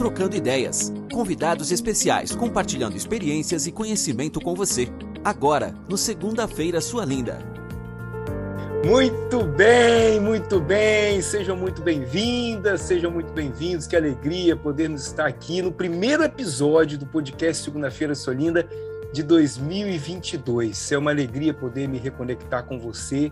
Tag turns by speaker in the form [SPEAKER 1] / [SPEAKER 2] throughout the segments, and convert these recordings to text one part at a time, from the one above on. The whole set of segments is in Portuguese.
[SPEAKER 1] trocando ideias. Convidados especiais compartilhando experiências e conhecimento com você. Agora, no Segunda-feira Sua Linda.
[SPEAKER 2] Muito bem, muito bem. Sejam muito bem-vindas, sejam muito bem-vindos. Que alegria podermos estar aqui no primeiro episódio do podcast Segunda-feira Sua Linda de 2022. É uma alegria poder me reconectar com você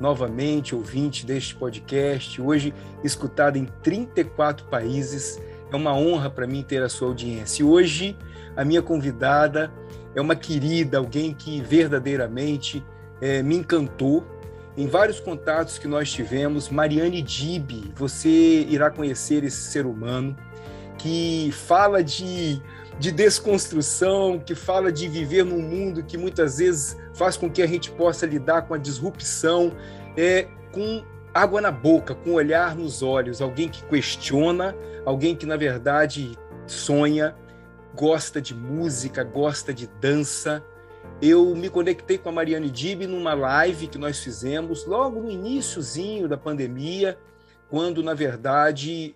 [SPEAKER 2] novamente, ouvinte deste podcast, hoje escutado em 34 países. É uma honra para mim ter a sua audiência. E hoje, a minha convidada é uma querida, alguém que verdadeiramente é, me encantou. Em vários contatos que nós tivemos, Mariane Dib, você irá conhecer esse ser humano que fala de, de desconstrução, que fala de viver num mundo que muitas vezes faz com que a gente possa lidar com a disrupção, é, com água na boca, com olhar nos olhos, alguém que questiona, alguém que na verdade sonha, gosta de música, gosta de dança. Eu me conectei com a Mariane Dib numa live que nós fizemos logo no iníciozinho da pandemia, quando na verdade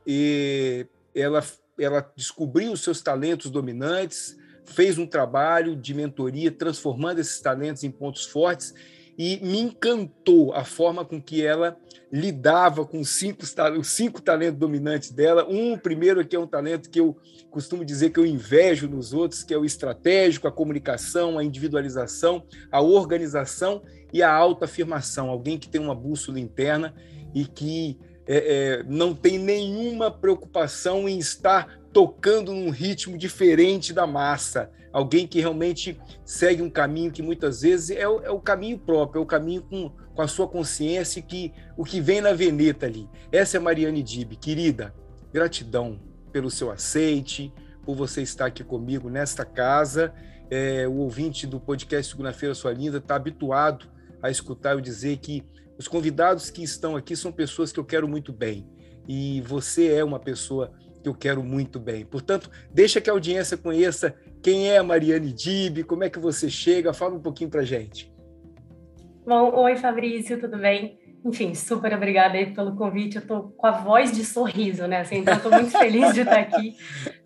[SPEAKER 2] ela ela descobriu os seus talentos dominantes, fez um trabalho de mentoria transformando esses talentos em pontos fortes e me encantou a forma com que ela lidava com os cinco, os cinco talentos dominantes dela. Um primeiro que é um talento que eu costumo dizer que eu invejo nos outros, que é o estratégico, a comunicação, a individualização, a organização e a autoafirmação. Alguém que tem uma bússola interna e que é, é, não tem nenhuma preocupação em estar tocando num ritmo diferente da massa. Alguém que realmente segue um caminho que muitas vezes é o, é o caminho próprio, é o caminho com, com a sua consciência, que o que vem na veneta ali. Essa é Mariane Dib. Querida, gratidão pelo seu aceite, por você estar aqui comigo nesta casa. É, o ouvinte do podcast Segunda-feira Sua Linda está habituado a escutar eu dizer que os convidados que estão aqui são pessoas que eu quero muito bem. E você é uma pessoa que eu quero muito bem. Portanto, deixa que a audiência conheça quem é a Mariane Dib, como é que você chega, fala um pouquinho para gente.
[SPEAKER 3] Bom, oi Fabrício, tudo bem? Enfim, super obrigada aí pelo convite. Eu tô com a voz de sorriso, né? Assim, então, estou muito feliz de estar aqui.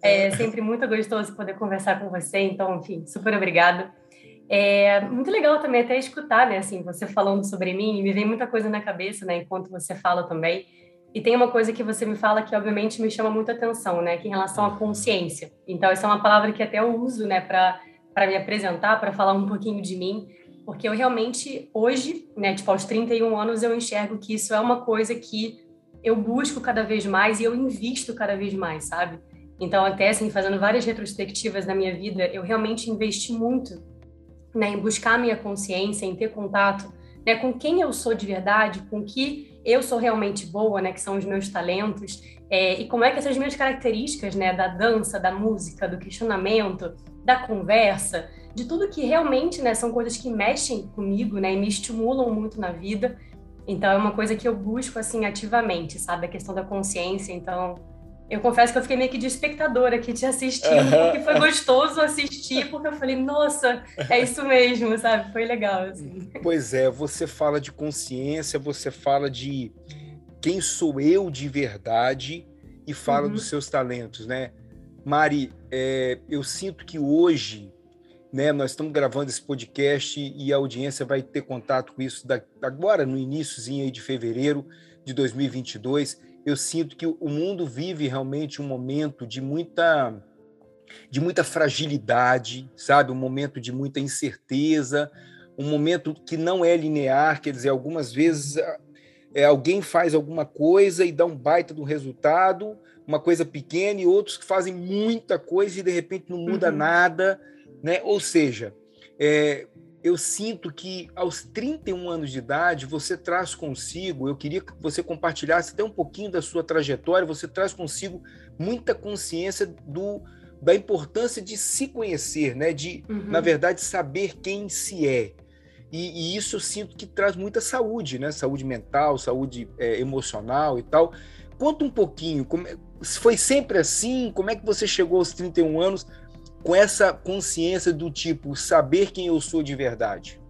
[SPEAKER 3] É sempre muito gostoso poder conversar com você. Então, enfim, super obrigada. É muito legal também até escutar, né? Assim, você falando sobre mim, me vem muita coisa na cabeça, né? Enquanto você fala também. E tem uma coisa que você me fala que obviamente me chama muita atenção, né, que em relação à consciência. Então essa é uma palavra que até eu uso, né, para para me apresentar, para falar um pouquinho de mim, porque eu realmente hoje, né, tipo aos 31 anos eu enxergo que isso é uma coisa que eu busco cada vez mais e eu invisto cada vez mais, sabe? Então até assim, fazendo várias retrospectivas na minha vida, eu realmente investi muito, né, em buscar a minha consciência, em ter contato, né, com quem eu sou de verdade, com que eu sou realmente boa, né, que são os meus talentos, é, e como é que essas minhas características, né, da dança, da música, do questionamento, da conversa, de tudo que realmente, né, são coisas que mexem comigo, né, e me estimulam muito na vida. Então é uma coisa que eu busco assim ativamente, sabe, a questão da consciência. Então eu confesso que eu fiquei meio que de espectadora aqui te assistindo, porque foi gostoso assistir, porque eu falei, nossa, é isso mesmo, sabe? Foi legal. Assim.
[SPEAKER 2] Pois é, você fala de consciência, você fala de quem sou eu de verdade e fala uhum. dos seus talentos, né? Mari, é, eu sinto que hoje, né, nós estamos gravando esse podcast e a audiência vai ter contato com isso da, agora, no iníciozinho aí de fevereiro de 2022 eu sinto que o mundo vive realmente um momento de muita de muita fragilidade, sabe? Um momento de muita incerteza, um momento que não é linear, quer dizer, algumas vezes é, alguém faz alguma coisa e dá um baita do resultado, uma coisa pequena, e outros que fazem muita coisa e de repente não muda uhum. nada, né? Ou seja, é, eu sinto que aos 31 anos de idade você traz consigo, eu queria que você compartilhasse até um pouquinho da sua trajetória, você traz consigo muita consciência do, da importância de se conhecer, né? de, uhum. na verdade, saber quem se é. E, e, isso eu sinto que traz muita saúde, né? Saúde mental, saúde é, emocional e tal. Conta um pouquinho, como, é, foi sempre assim? Como é que você chegou aos 31 anos? Com essa consciência do tipo saber quem eu sou de verdade?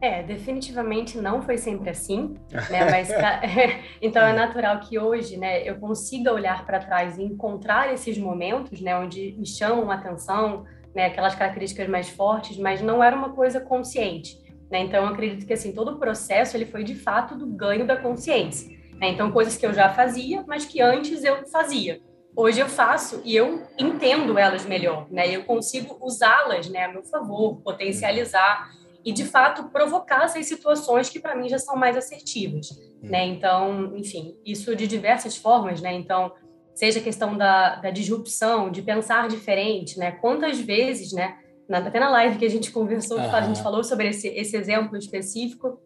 [SPEAKER 3] É, definitivamente não foi sempre assim, né? Mas então é natural que hoje, né, eu consiga olhar para trás e encontrar esses momentos, né, onde me chamam a atenção, né, aquelas características mais fortes, mas não era uma coisa consciente, né? Então eu acredito que assim todo o processo ele foi de fato do ganho da consciência, né? Então coisas que eu já fazia, mas que antes eu fazia. Hoje eu faço e eu entendo elas melhor, né? Eu consigo usá-las, né, a meu favor, potencializar e de fato provocar essas situações que para mim já são mais assertivas, né? Então, enfim, isso de diversas formas, né? Então, seja a questão da, da disrupção, de pensar diferente, né? Quantas vezes, né? Na, até na live que a gente conversou, uhum. a gente falou sobre esse, esse exemplo específico,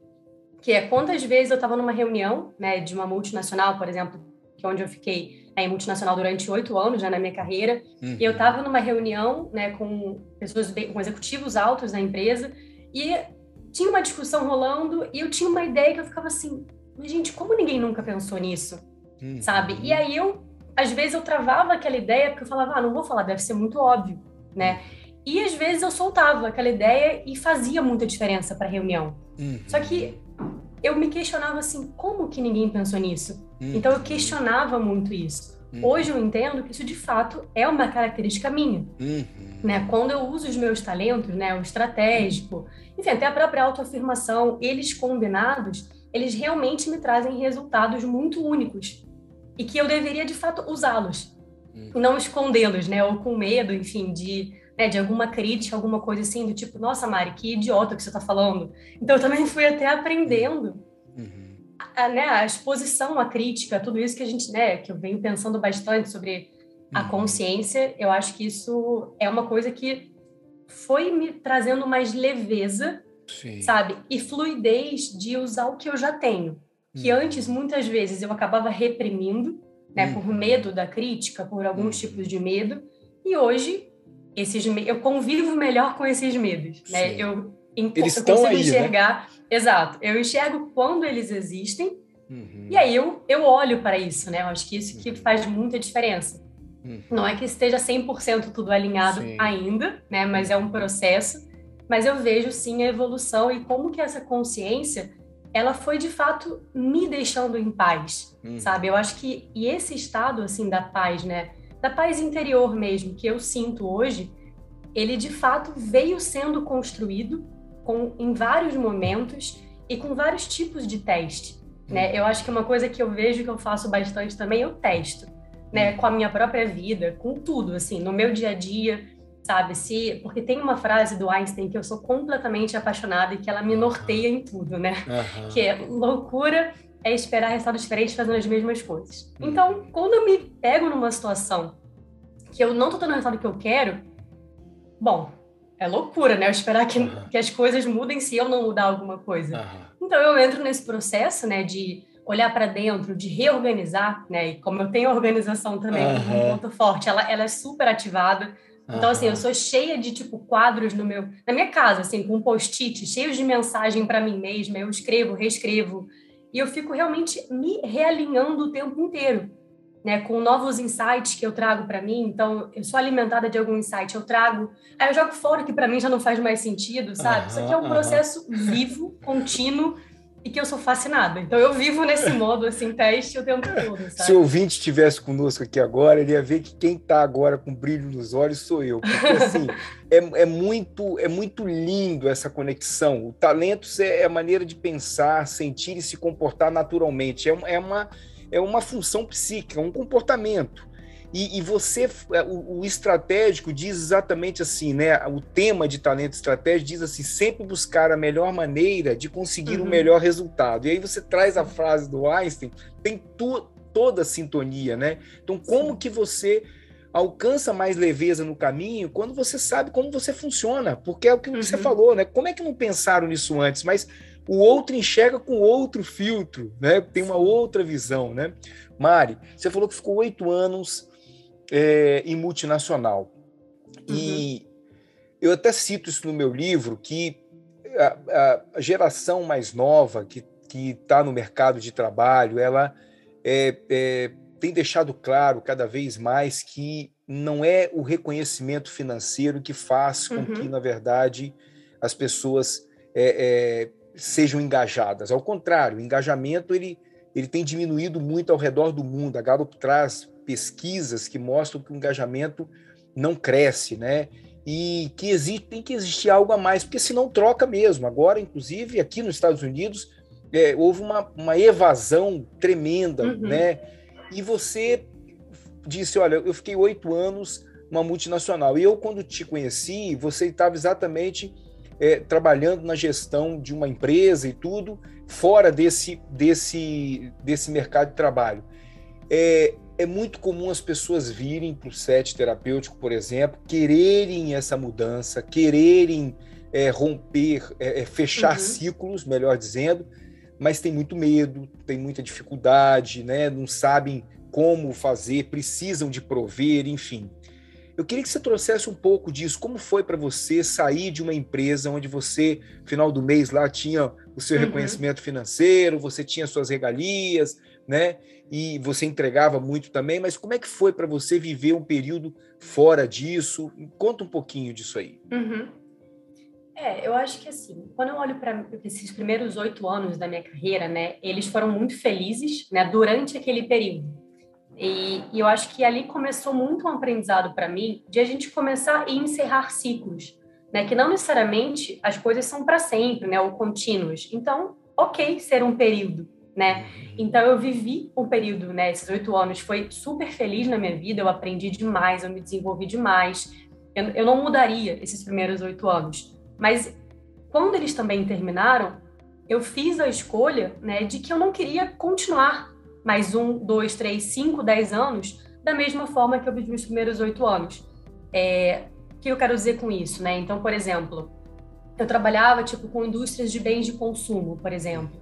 [SPEAKER 3] que é quantas vezes eu estava numa reunião, né, de uma multinacional, por exemplo, que é onde eu fiquei em multinacional durante oito anos, né, na minha carreira, uhum. e eu estava numa reunião, né, com pessoas, com executivos altos da empresa, e tinha uma discussão rolando e eu tinha uma ideia que eu ficava assim, mas gente, como ninguém nunca pensou nisso? Hum. Sabe? E aí eu, às vezes eu travava aquela ideia porque eu falava, ah, não vou falar, deve ser muito óbvio, né? E às vezes eu soltava aquela ideia e fazia muita diferença para a reunião. Uhum. Só que eu me questionava assim, como que ninguém pensou nisso? Uhum. Então eu questionava muito isso. Uhum. Hoje eu entendo que isso de fato é uma característica minha. Uhum. Né? Quando eu uso os meus talentos, né, o estratégico, enfim, até a própria autoafirmação, eles combinados, eles realmente me trazem resultados muito únicos e que eu deveria de fato usá-los uhum. e não escondê-los, né, ou com medo, enfim, de né, de alguma crítica, alguma coisa assim, do tipo, nossa, Mari, que idiota que você está falando. Então, eu também fui até aprendendo a, né, a exposição à crítica, tudo isso que a gente, né, que eu venho pensando bastante sobre a uhum. consciência, eu acho que isso é uma coisa que foi me trazendo mais leveza, Sim. sabe? E fluidez de usar o que eu já tenho. Que uhum. antes, muitas vezes, eu acabava reprimindo, né, uhum. por medo da crítica, por alguns uhum. tipos de medo. E hoje, esses eu convivo melhor com esses medos, né? Eu
[SPEAKER 2] eles eu consigo aí, né?
[SPEAKER 3] enxergar. Né? Exato. Eu enxergo quando eles existem. Uhum. E aí eu, eu olho para isso, né? Eu acho que isso que uhum. faz muita diferença. Uhum. Não é que esteja 100% tudo alinhado sim. ainda, né? Mas é um processo. Mas eu vejo sim a evolução e como que essa consciência ela foi de fato me deixando em paz, uhum. sabe? Eu acho que e esse estado assim da paz, né? Da paz interior mesmo que eu sinto hoje, ele de fato veio sendo construído com, em vários momentos e com vários tipos de teste. Né? Eu acho que uma coisa que eu vejo que eu faço bastante também o testo, né? Com a minha própria vida, com tudo, assim, no meu dia a dia, sabe? Se, porque tem uma frase do Einstein que eu sou completamente apaixonada e que ela me norteia em tudo, né? Uhum. Que é loucura é esperar resultados diferentes fazendo as mesmas coisas. Uhum. Então, quando eu me pego numa situação que eu não tô tendo o resultado que eu quero, bom, é loucura, né? Eu esperar que, uhum. que as coisas mudem se eu não mudar alguma coisa. Uhum. Então eu entro nesse processo, né, de olhar para dentro, de reorganizar, né? E como eu tenho organização também uhum. um ponto forte, ela, ela é super ativada. Então, assim, eu sou cheia de, tipo, quadros no meu... Na minha casa, assim, com post-it, cheios de mensagem para mim mesma. Eu escrevo, reescrevo. E eu fico realmente me realinhando o tempo inteiro né, com novos insights que eu trago para mim. Então, eu sou alimentada de algum insight, eu trago, aí eu jogo fora que para mim já não faz mais sentido, sabe? Isso aqui é um processo vivo, contínuo e que eu sou fascinada. Então, eu vivo nesse modo assim, teste o tempo todo. Sabe?
[SPEAKER 2] Se o ouvinte estivesse conosco aqui agora, ele ia ver que quem está agora com brilho nos olhos sou eu, porque assim é, é muito é muito lindo essa conexão. O talento é a maneira de pensar, sentir e se comportar naturalmente. É, é uma é uma função psíquica, um comportamento. E, e você, é, o, o, estratégico diz exatamente assim, né? O tema de talento estratégico diz assim: sempre buscar a melhor maneira de conseguir o uhum. um melhor resultado. E aí você traz a frase do Einstein, tem tu, toda a sintonia, né? Então, como Sim. que você alcança mais leveza no caminho quando você sabe como você funciona? Porque é o que uhum. você falou, né? Como é que não pensaram nisso antes? Mas o outro enxerga com outro filtro, né? Tem uma outra visão, né? Mari, você falou que ficou oito anos é, em multinacional. Uhum. E eu até cito isso no meu livro, que a, a geração mais nova que está no mercado de trabalho, ela é, é, tem deixado claro cada vez mais que não é o reconhecimento financeiro que faz com uhum. que, na verdade, as pessoas é, é, sejam engajadas. Ao contrário, o engajamento ele, ele tem diminuído muito ao redor do mundo. A Gallup traz pesquisas que mostram que o engajamento não cresce, né? E que existe, tem que existir algo a mais, porque senão troca mesmo. Agora, inclusive, aqui nos Estados Unidos, é, houve uma, uma evasão tremenda, uhum. né? E você disse, olha, eu fiquei oito anos uma multinacional. E eu, quando te conheci, você estava exatamente é, trabalhando na gestão de uma empresa e tudo, fora desse, desse, desse mercado de trabalho. É, é muito comum as pessoas virem para o set terapêutico, por exemplo, quererem essa mudança, quererem é, romper, é, é, fechar uhum. ciclos, melhor dizendo, mas tem muito medo, tem muita dificuldade, né? não sabem como fazer, precisam de prover, enfim. Eu queria que você trouxesse um pouco disso. Como foi para você sair de uma empresa onde você, final do mês, lá tinha o seu uhum. reconhecimento financeiro, você tinha suas regalias, né? E você entregava muito também, mas como é que foi para você viver um período fora disso? Conta um pouquinho disso aí.
[SPEAKER 3] Uhum. É, eu acho que assim, quando eu olho para esses primeiros oito anos da minha carreira, né, eles foram muito felizes, né, durante aquele período. E, e eu acho que ali começou muito um aprendizado para mim de a gente começar e encerrar ciclos, né? Que não necessariamente as coisas são para sempre, né? Ou contínuas. Então, ok ser um período, né? Então eu vivi um período, né? Esses oito anos foi super feliz na minha vida. Eu aprendi demais, eu me desenvolvi demais. Eu, eu não mudaria esses primeiros oito anos, mas quando eles também terminaram, eu fiz a escolha, né? De que eu não queria continuar mais um, dois, três, cinco, dez anos, da mesma forma que eu vivi os primeiros oito anos. É, o que eu quero dizer com isso, né? Então, por exemplo, eu trabalhava tipo com indústrias de bens de consumo, por exemplo,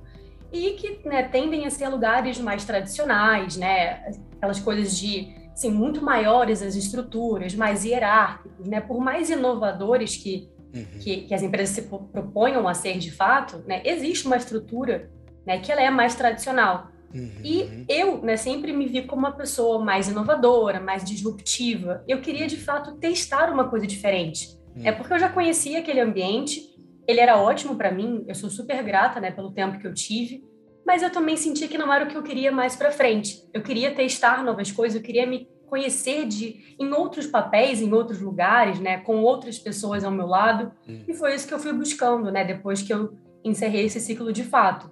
[SPEAKER 3] e que né, tendem a ser lugares mais tradicionais, né? Aquelas coisas de assim, muito maiores as estruturas, mais hierárquicos, né? Por mais inovadores que, uhum. que, que, as empresas se proponham a ser de fato, né? Existe uma estrutura, né? Que ela é mais tradicional. Uhum. E eu né, sempre me vi como uma pessoa mais inovadora, mais disruptiva. Eu queria, de fato, testar uma coisa diferente. Uhum. É porque eu já conhecia aquele ambiente, ele era ótimo para mim, eu sou super grata né, pelo tempo que eu tive, mas eu também senti que não era o que eu queria mais para frente. Eu queria testar novas coisas, eu queria me conhecer de em outros papéis, em outros lugares, né, com outras pessoas ao meu lado. Uhum. E foi isso que eu fui buscando, né, depois que eu encerrei esse ciclo de fato.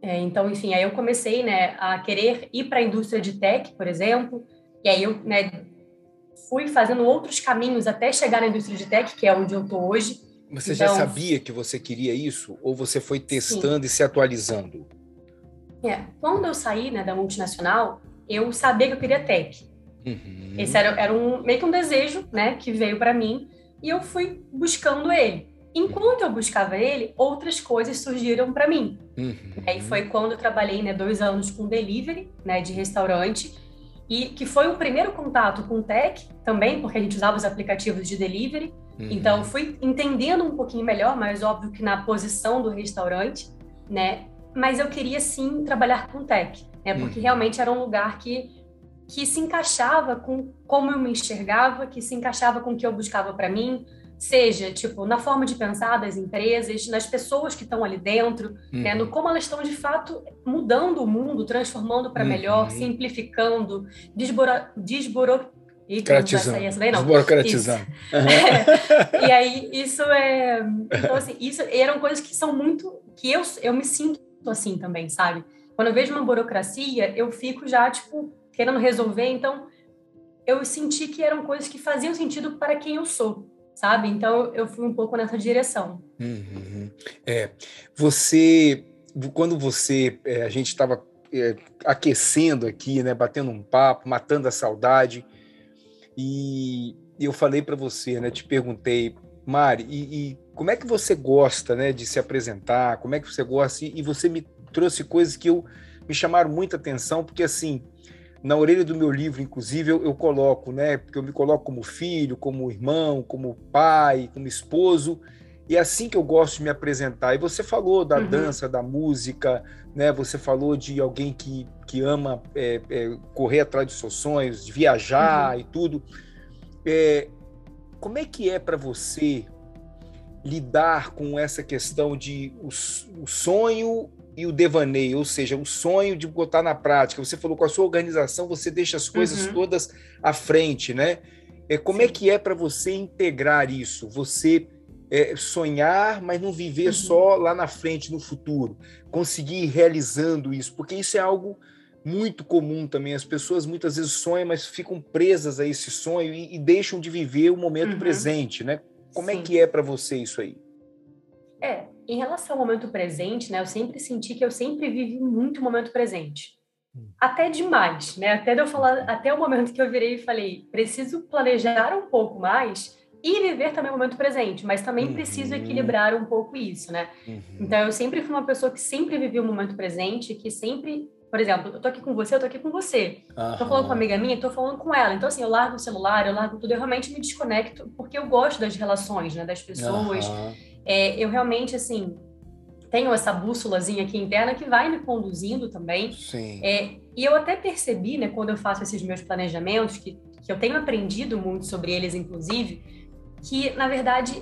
[SPEAKER 3] É, então, enfim, aí eu comecei né, a querer ir para a indústria de tech, por exemplo, e aí eu né, fui fazendo outros caminhos até chegar na indústria de tech, que é onde eu estou hoje.
[SPEAKER 2] Você então, já sabia que você queria isso? Ou você foi testando sim. e se atualizando?
[SPEAKER 3] É, quando eu saí né, da multinacional, eu sabia que eu queria tech. Uhum. Esse era, era um, meio que um desejo né, que veio para mim, e eu fui buscando ele. Enquanto eu buscava ele, outras coisas surgiram para mim. Uhum. Aí foi quando eu trabalhei né, dois anos com delivery, né, de restaurante, e que foi o primeiro contato com tech também, porque a gente usava os aplicativos de delivery. Uhum. Então fui entendendo um pouquinho melhor, mas óbvio que na posição do restaurante, né? Mas eu queria sim trabalhar com tech, né? Porque uhum. realmente era um lugar que que se encaixava com como eu me enxergava, que se encaixava com o que eu buscava para mim, seja tipo na forma de pensar das empresas, nas pessoas que estão ali dentro, uhum. né, no uhum. como elas estão de fato mudando o mundo, transformando para melhor, uhum. simplificando, desboro, desboro
[SPEAKER 2] Desburocratizando.
[SPEAKER 3] Uhum. É. E aí, isso é. Então, assim, isso eram coisas que são muito. que eu, eu me sinto assim também, sabe? Quando eu vejo uma burocracia, eu fico já, tipo, querendo resolver. Então, eu senti que eram coisas que faziam sentido para quem eu sou sabe? Então eu fui um pouco nessa direção.
[SPEAKER 2] Uhum. É, você, quando você, é, a gente estava é, aquecendo aqui, né, batendo um papo, matando a saudade, e eu falei para você, né, te perguntei, Mari, e, e, como é que você gosta, né, de se apresentar? Como é que você gosta? E, e você me trouxe coisas que eu me chamaram muita atenção, porque assim na orelha do meu livro, inclusive, eu, eu, coloco, né? Porque eu me coloco como filho, como irmão, como pai, como esposo. E é assim que eu gosto de me apresentar. E você falou da uhum. dança, da música, né? Você falou de alguém que, que ama é, é, correr atrás dos seus sonhos, de viajar uhum. e tudo. É, como é que é para você lidar com essa questão de o, o sonho e o devaneio, ou seja, o sonho de botar na prática. Você falou com a sua organização, você deixa as coisas uhum. todas à frente, né? É, como é Sim. é que é para você integrar isso? Você é, sonhar, mas não viver uhum. só lá na frente, no futuro. Conseguir ir realizando isso, porque isso é algo muito comum também. As pessoas muitas vezes sonham, mas ficam presas a esse sonho e, e deixam de viver o momento uhum. presente, né? Como é Sim. é que é para você isso aí?
[SPEAKER 3] É, em relação ao momento presente, né, eu sempre senti que eu sempre vivi muito o momento presente. Hum. Até demais, né? Até eu falar, até o momento que eu virei e falei, preciso planejar um pouco mais e viver também o momento presente, mas também uhum. preciso equilibrar um pouco isso, né? Uhum. Então eu sempre fui uma pessoa que sempre vivia o momento presente, que sempre, por exemplo, eu tô aqui com você, eu tô aqui com você. Uhum. Tô falando com uma amiga minha, tô falando com ela. Então assim, eu largo o celular, eu largo tudo, eu realmente me desconecto porque eu gosto das relações, né, das pessoas é, eu realmente, assim, tenho essa bússolazinha aqui interna que vai me conduzindo também.
[SPEAKER 2] Sim.
[SPEAKER 3] É, e eu até percebi, né, quando eu faço esses meus planejamentos, que, que eu tenho aprendido muito sobre eles, inclusive, que, na verdade,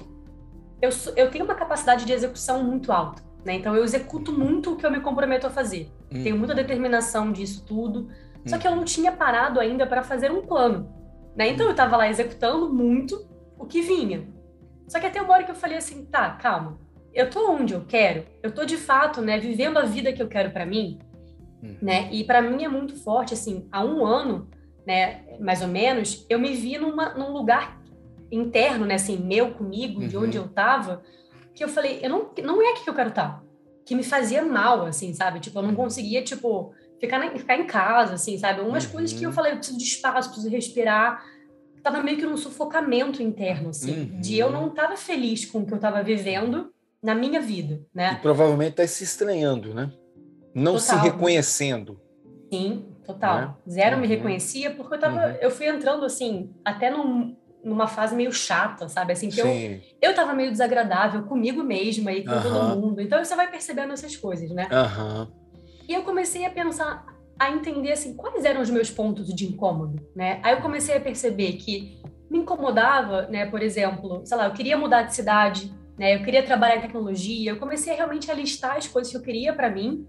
[SPEAKER 3] eu, eu tenho uma capacidade de execução muito alta. Né? Então, eu executo muito o que eu me comprometo a fazer. Hum. Tenho muita determinação disso tudo. Só que eu não tinha parado ainda para fazer um plano. Né? Então, eu estava lá executando muito o que vinha. Só que até uma hora que eu falei assim, tá, calma. Eu tô onde eu quero. Eu tô de fato, né, vivendo a vida que eu quero para mim, hum. né? E para mim é muito forte assim, há um ano, né, mais ou menos, eu me vi numa, num lugar interno, né, assim, meu comigo, uhum. de onde uhum. eu tava, que eu falei, eu não não é aqui que eu quero estar. Tá. Que me fazia mal, assim, sabe? Tipo, eu não conseguia, tipo, ficar, na, ficar em casa, assim, sabe? Umas uhum. coisas que eu falei, eu preciso de espaço, preciso respirar tava meio que num sufocamento interno, assim, uhum. de eu não tava feliz com o que eu tava vivendo na minha vida, né?
[SPEAKER 2] E provavelmente tá se estranhando, né? Não total. se reconhecendo.
[SPEAKER 3] Sim, total. Né? Zero uhum. me reconhecia porque eu tava, uhum. eu fui entrando assim, até num, numa fase meio chata, sabe? Assim, que Sim. eu, eu tava meio desagradável comigo mesma e com todo mundo. Então você vai percebendo essas coisas, né? E eu comecei a pensar, a entender assim quais eram os meus pontos de incômodo, né? Aí eu comecei a perceber que me incomodava, né? Por exemplo, sei lá, eu queria mudar de cidade, né? Eu queria trabalhar em tecnologia. Eu comecei realmente a listar as coisas que eu queria para mim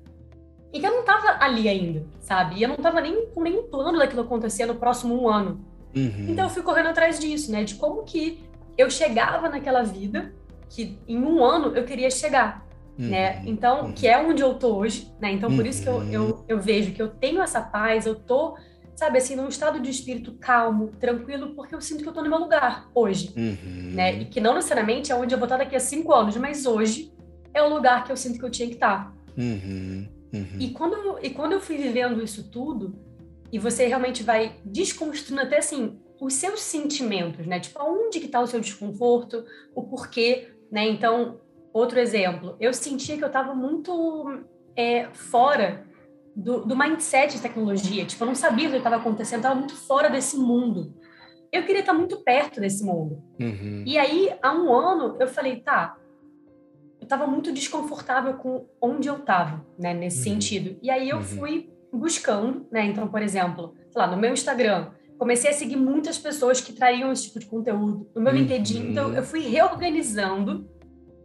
[SPEAKER 3] e que eu não estava ali ainda, sabe? E eu não estava nem com nenhum plano daquilo acontecer no próximo um ano. Uhum. Então eu fui correndo atrás disso, né? De como que eu chegava naquela vida que em um ano eu queria chegar né? Uhum. Então, uhum. que é onde eu tô hoje, né? Então, por isso que eu, eu, uhum. eu vejo que eu tenho essa paz, eu tô, sabe, assim, num estado de espírito calmo, tranquilo, porque eu sinto que eu tô no meu lugar hoje, uhum. né? E que não necessariamente é onde eu vou estar daqui a cinco anos, mas hoje é o lugar que eu sinto que eu tinha que estar. Uhum. Uhum. E, quando, e quando eu fui vivendo isso tudo, e você realmente vai desconstruindo até, assim, os seus sentimentos, né? Tipo, aonde que tá o seu desconforto, o porquê, né? Então, Outro exemplo, eu sentia que eu estava muito é, fora do, do, mindset de tecnologia. Tipo, eu não sabia o que estava acontecendo, estava muito fora desse mundo. Eu queria estar muito perto desse mundo. Uhum. E aí, há um ano, eu falei, tá, eu estava muito desconfortável com onde eu estava, né, nesse uhum. sentido. E aí eu uhum. fui buscando, né, então, por exemplo, sei lá, no meu Instagram, comecei a seguir muitas pessoas que trariam esse tipo de conteúdo. No meu LinkedIn, então eu fui reorganizando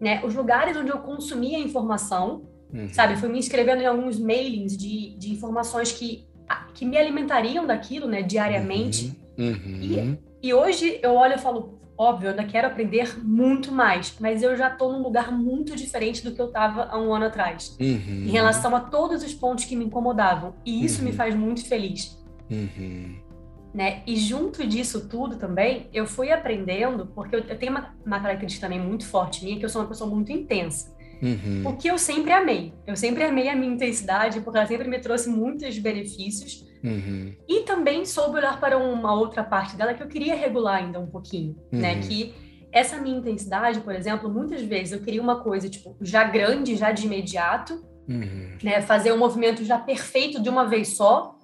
[SPEAKER 3] né, os lugares onde eu consumia informação, uhum. sabe? Fui me inscrevendo em alguns mailings de, de informações que, que me alimentariam daquilo, né, diariamente. Uhum. Uhum. E, e hoje eu olho e falo, óbvio, eu ainda quero aprender muito mais, mas eu já estou num lugar muito diferente do que eu estava há um ano atrás, uhum. em relação a todos os pontos que me incomodavam. E isso me uhum. faz muito feliz. Uhum né? E junto disso tudo também, eu fui aprendendo, porque eu, eu tenho uma, uma, característica também muito forte minha, que eu sou uma pessoa muito intensa. Uhum. O que eu sempre amei. Eu sempre amei a minha intensidade, porque ela sempre me trouxe muitos benefícios. Uhum. E também soube olhar para uma outra parte dela que eu queria regular ainda um pouquinho, né? uhum. né? Que essa minha intensidade, por exemplo, muitas vezes eu queria uma coisa, tipo, já grande, já de imediato, uhum. né? Fazer um movimento já perfeito de uma vez só,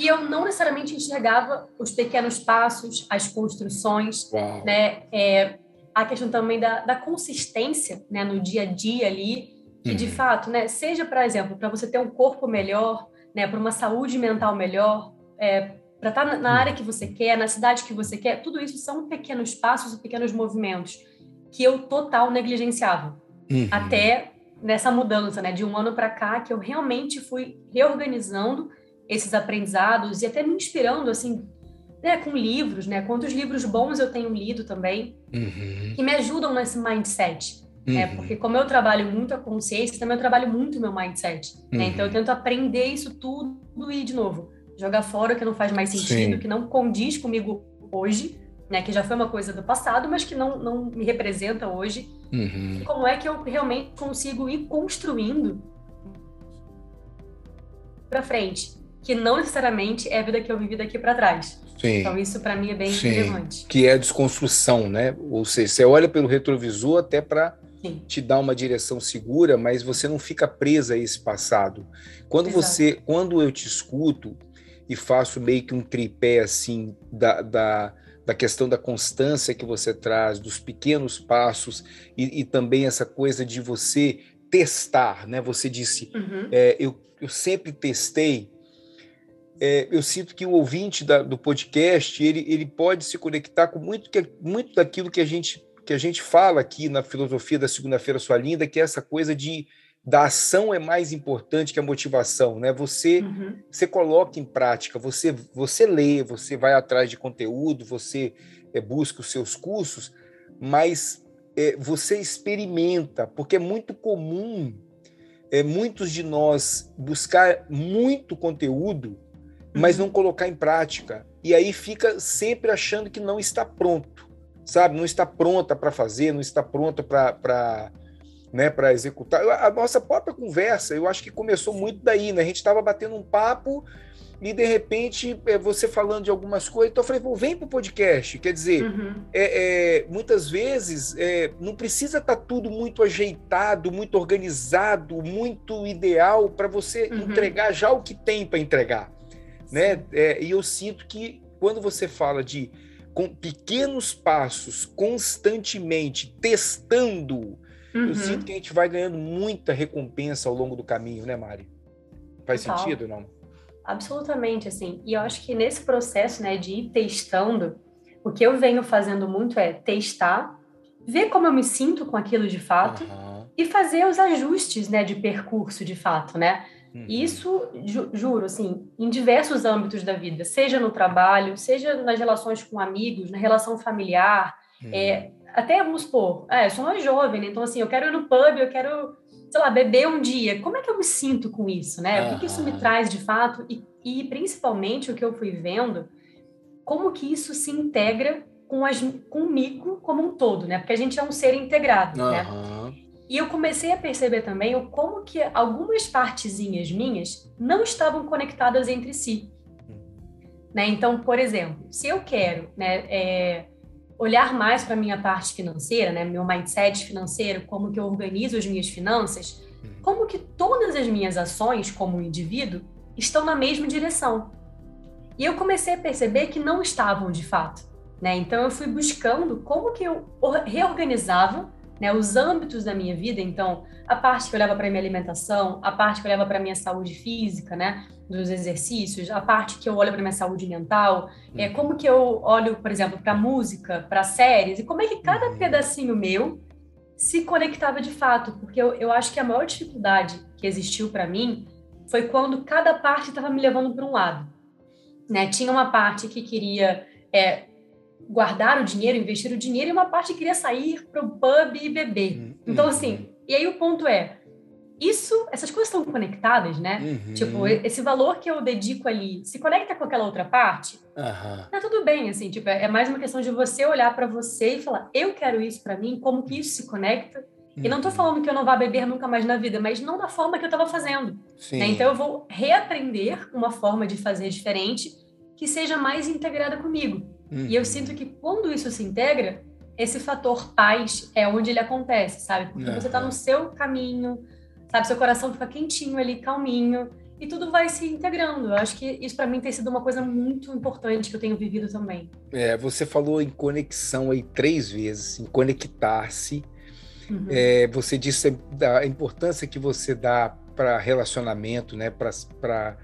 [SPEAKER 3] e eu não necessariamente enxergava os pequenos passos, as construções, Uau. né? É, a questão também da, da consistência, né, no dia a dia ali, que uhum. de fato, né, seja, por exemplo, para você ter um corpo melhor, né, para uma saúde mental melhor, é, para estar tá na, na área que você quer, na cidade que você quer, tudo isso são pequenos passos e pequenos movimentos. que eu total negligenciava. Uhum. Até nessa mudança, né, de um ano para cá, que eu realmente fui reorganizando esses aprendizados e até me inspirando, assim, né, com livros, né? Quantos livros bons eu tenho lido também, uhum. que me ajudam nesse mindset. Né? Uhum. Né? Porque como eu trabalho muito a consciência, também eu trabalho muito o meu mindset. Uhum. Né? Então eu tento aprender isso tudo e, de novo, jogar fora o que não faz mais sentido, Sim. que não condiz comigo hoje, né? Que já foi uma coisa do passado, mas que não, não me representa hoje. Uhum. Como é que eu realmente consigo ir construindo para frente? Que não necessariamente é a vida que eu vivi daqui para trás. Sim. Então, isso para mim é bem Sim. relevante.
[SPEAKER 2] Que é a desconstrução, né? Ou seja, você olha pelo retrovisor até para te dar uma direção segura, mas você não fica presa a esse passado. Quando Exato. você, quando eu te escuto e faço meio que um tripé assim da, da, da questão da constância que você traz, dos pequenos passos e, e também essa coisa de você testar, né? Você disse, uhum. é, eu, eu sempre testei é, eu sinto que o ouvinte da, do podcast ele, ele pode se conectar com muito, que, muito daquilo que a gente que a gente fala aqui na filosofia da segunda-feira sua linda, que é essa coisa de da ação é mais importante que a motivação, né? Você uhum. você coloca em prática, você você lê, você vai atrás de conteúdo, você é, busca os seus cursos, mas é, você experimenta, porque é muito comum é, muitos de nós buscar muito conteúdo mas não colocar em prática. E aí fica sempre achando que não está pronto, sabe? Não está pronta para fazer, não está pronta para né, para executar. A nossa própria conversa, eu acho que começou muito daí, né? A gente estava batendo um papo e de repente é, você falando de algumas coisas, então eu falei, vem para o podcast. Quer dizer, uhum. é, é, muitas vezes é, não precisa estar tá tudo muito ajeitado, muito organizado, muito ideal para você uhum. entregar já o que tem para entregar né? É, e eu sinto que quando você fala de com pequenos passos, constantemente testando, uhum. eu sinto que a gente vai ganhando muita recompensa ao longo do caminho, né, Mari? Faz Total. sentido, não?
[SPEAKER 3] Absolutamente, assim. E eu acho que nesse processo, né, de ir testando, o que eu venho fazendo muito é testar, ver como eu me sinto com aquilo de fato uhum. e fazer os ajustes, né, de percurso de fato, né? Uhum. Isso, ju, juro, assim, em diversos âmbitos da vida, seja no trabalho, seja nas relações com amigos, na relação familiar, uhum. é, até vamos supor, é, eu sou mais jovem, né? então assim, eu quero ir no pub, eu quero, sei lá, beber um dia. Como é que eu me sinto com isso, né? Uhum. O que, que isso me traz de fato? E, e principalmente o que eu fui vendo, como que isso se integra com as, comigo como um todo, né? Porque a gente é um ser integrado, né? E eu comecei a perceber também o como que algumas partezinhas minhas não estavam conectadas entre si. Né? Então, por exemplo, se eu quero né, é, olhar mais para a minha parte financeira, né, meu mindset financeiro, como que eu organizo as minhas finanças, como que todas as minhas ações como indivíduo estão na mesma direção. E eu comecei a perceber que não estavam de fato. Né? Então, eu fui buscando como que eu reorganizava né, os âmbitos da minha vida, então, a parte que eu levo para minha alimentação, a parte que eu levo para minha saúde física, né, dos exercícios, a parte que eu olho para minha saúde mental, é uhum. como que eu olho, por exemplo, para música, para séries, e como é que cada uhum. pedacinho meu se conectava de fato, porque eu, eu acho que a maior dificuldade que existiu para mim foi quando cada parte estava me levando para um lado. Né? Tinha uma parte que queria é, guardar o dinheiro, investir o dinheiro, e uma parte queria sair para o pub e beber. Uhum. Então, assim, e aí o ponto é, isso, essas coisas estão conectadas, né? Uhum. Tipo, esse valor que eu dedico ali se conecta com aquela outra parte. Uhum. Tá tudo bem, assim, tipo, é mais uma questão de você olhar para você e falar, eu quero isso para mim, como que isso se conecta. Uhum. E não tô uhum. falando que eu não vá beber nunca mais na vida, mas não da forma que eu estava fazendo. Né? Então eu vou reaprender uma forma de fazer diferente que seja mais integrada comigo. Uhum. E eu sinto que quando isso se integra, esse fator paz é onde ele acontece, sabe? Porque uhum. você está no seu caminho, sabe? Seu coração fica quentinho ali, calminho, e tudo vai se integrando. Eu acho que isso para mim tem sido uma coisa muito importante que eu tenho vivido também.
[SPEAKER 2] É, você falou em conexão aí três vezes, em conectar-se. Uhum. É, você disse a importância que você dá para relacionamento, né? Para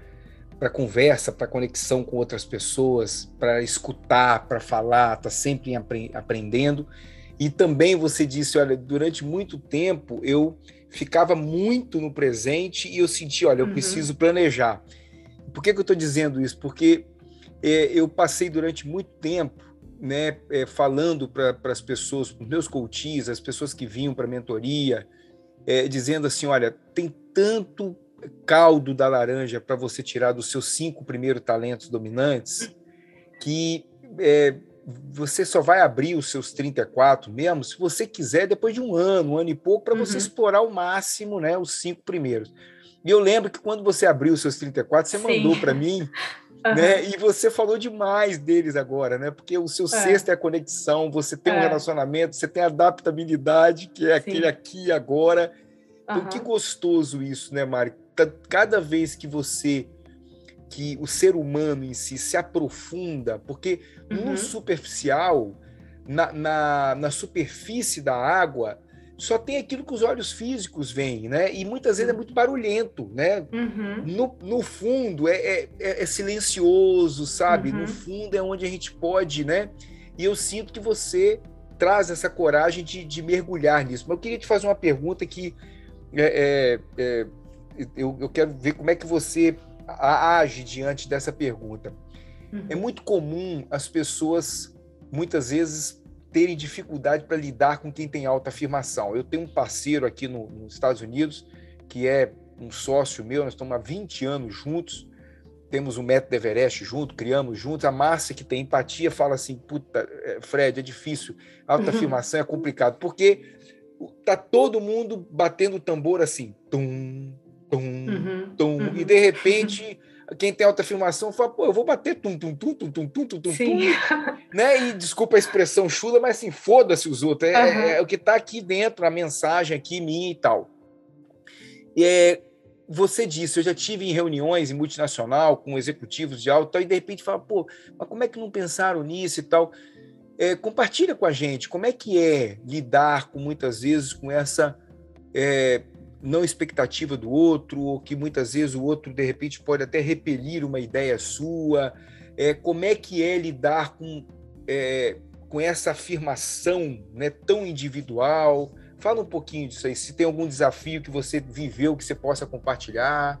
[SPEAKER 2] para conversa, para conexão com outras pessoas, para escutar, para falar, tá sempre apre aprendendo. E também você disse, olha, durante muito tempo eu ficava muito no presente e eu senti, olha, eu uhum. preciso planejar. Por que, que eu estou dizendo isso? Porque é, eu passei durante muito tempo né, é, falando para as pessoas, os meus coaches, as pessoas que vinham para a mentoria, é, dizendo assim: olha, tem tanto caldo da laranja para você tirar dos seus cinco primeiros talentos dominantes que é, você só vai abrir os seus 34 mesmo se você quiser depois de um ano, um ano e pouco, para uhum. você explorar ao máximo né, os cinco primeiros. E eu lembro que quando você abriu os seus 34, você Sim. mandou para mim Uhum. Né? E você falou demais deles agora, né? Porque o seu é. sexto é a conexão, você tem é. um relacionamento, você tem adaptabilidade, que é Sim. aquele aqui e agora. Então, uhum. que gostoso isso, né, Mari? Cada vez que você que o ser humano em si se aprofunda, porque uhum. no superficial, na, na, na superfície da água, só tem aquilo que os olhos físicos veem, né? E muitas vezes é muito barulhento, né? Uhum. No, no fundo é, é, é, é silencioso, sabe? Uhum. No fundo é onde a gente pode, né? E eu sinto que você traz essa coragem de, de mergulhar nisso. Mas eu queria te fazer uma pergunta que é, é, é eu, eu, quero ver como é que você age diante dessa pergunta. Uhum. É muito comum as pessoas, muitas vezes, terem dificuldade para lidar com quem tem alta afirmação. Eu tenho um parceiro aqui no, nos Estados Unidos que é um sócio meu, nós estamos há 20 anos juntos, temos o método Everest junto, criamos juntos. A Márcia, que tem empatia, fala assim: puta, é, Fred, é difícil, alta afirmação é complicado, porque tá todo mundo batendo o tambor assim, tum, tum, uhum, tum, uhum. e de repente quem tem autoafirmação fala, pô, eu vou bater tum, tum, tum, tum, tum, tum, tum, tum, tum, né? E desculpa a expressão chula, mas assim, foda-se os outros. É, uhum. é, o que está aqui dentro, a mensagem aqui minha e tal. E é, você disse, eu já tive em reuniões em multinacional com executivos de alto e de repente fala, pô, mas como é que não pensaram nisso e tal? É, compartilha com a gente como é que é lidar com muitas vezes com essa é, não expectativa do outro, ou que muitas vezes o outro, de repente, pode até repelir uma ideia sua. É, como é que é lidar com, é, com essa afirmação né, tão individual? Fala um pouquinho disso aí, se tem algum desafio que você viveu que você possa compartilhar.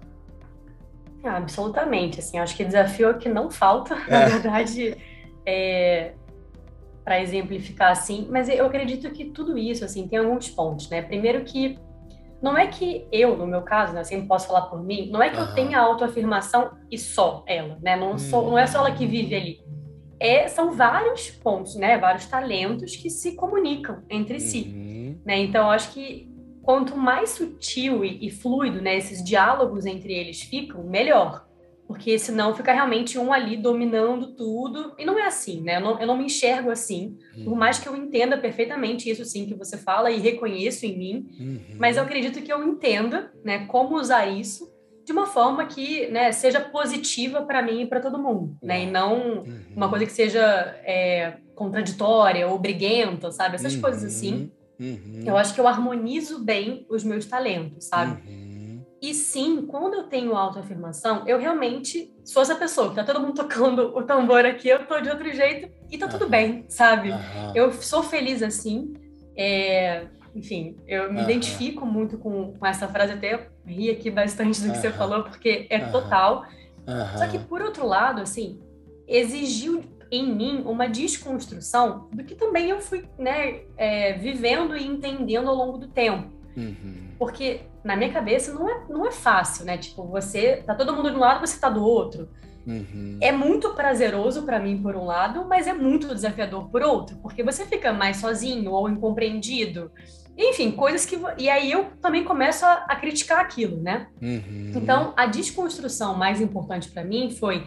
[SPEAKER 3] Ah, absolutamente, assim, acho que desafio é que não falta, é. na verdade, é, para exemplificar assim, mas eu acredito que tudo isso, assim, tem alguns pontos, né? Primeiro que não é que eu, no meu caso, né, sempre posso falar por mim, não é que uhum. eu tenha autoafirmação e só ela, né? Não, sou, não é só ela que vive ali. É, são vários pontos, né? Vários talentos que se comunicam entre uhum. si. Né? Então, acho que quanto mais sutil e, e fluido né, esses diálogos entre eles ficam, melhor porque senão fica realmente um ali dominando tudo, e não é assim, né? Eu não, eu não me enxergo assim, uhum. por mais que eu entenda perfeitamente isso sim que você fala e reconheço em mim, uhum. mas eu acredito que eu entenda, né, como usar isso de uma forma que, né, seja positiva para mim e para todo mundo, né? E não uhum. uma coisa que seja é, contraditória ou briguenta, sabe? Essas coisas assim. Uhum. Eu acho que eu harmonizo bem os meus talentos, sabe? Uhum. E sim, quando eu tenho autoafirmação, eu realmente sou essa pessoa que tá todo mundo tocando o tambor aqui, eu tô de outro jeito e tá tudo bem, sabe? Eu sou feliz assim. É, enfim, eu me identifico muito com, com, essa frase, até ri aqui bastante do que você falou, porque é total. Só que, por outro lado, assim, exigiu em mim uma desconstrução do que também eu fui né, é, vivendo e entendendo ao longo do tempo. Uhum. Porque na minha cabeça não é, não é fácil, né? Tipo, você tá todo mundo de um lado, você tá do outro. Uhum. É muito prazeroso para mim por um lado, mas é muito desafiador por outro, porque você fica mais sozinho ou incompreendido. Enfim, coisas que. E aí eu também começo a, a criticar aquilo, né? Uhum. Então, a desconstrução mais importante para mim foi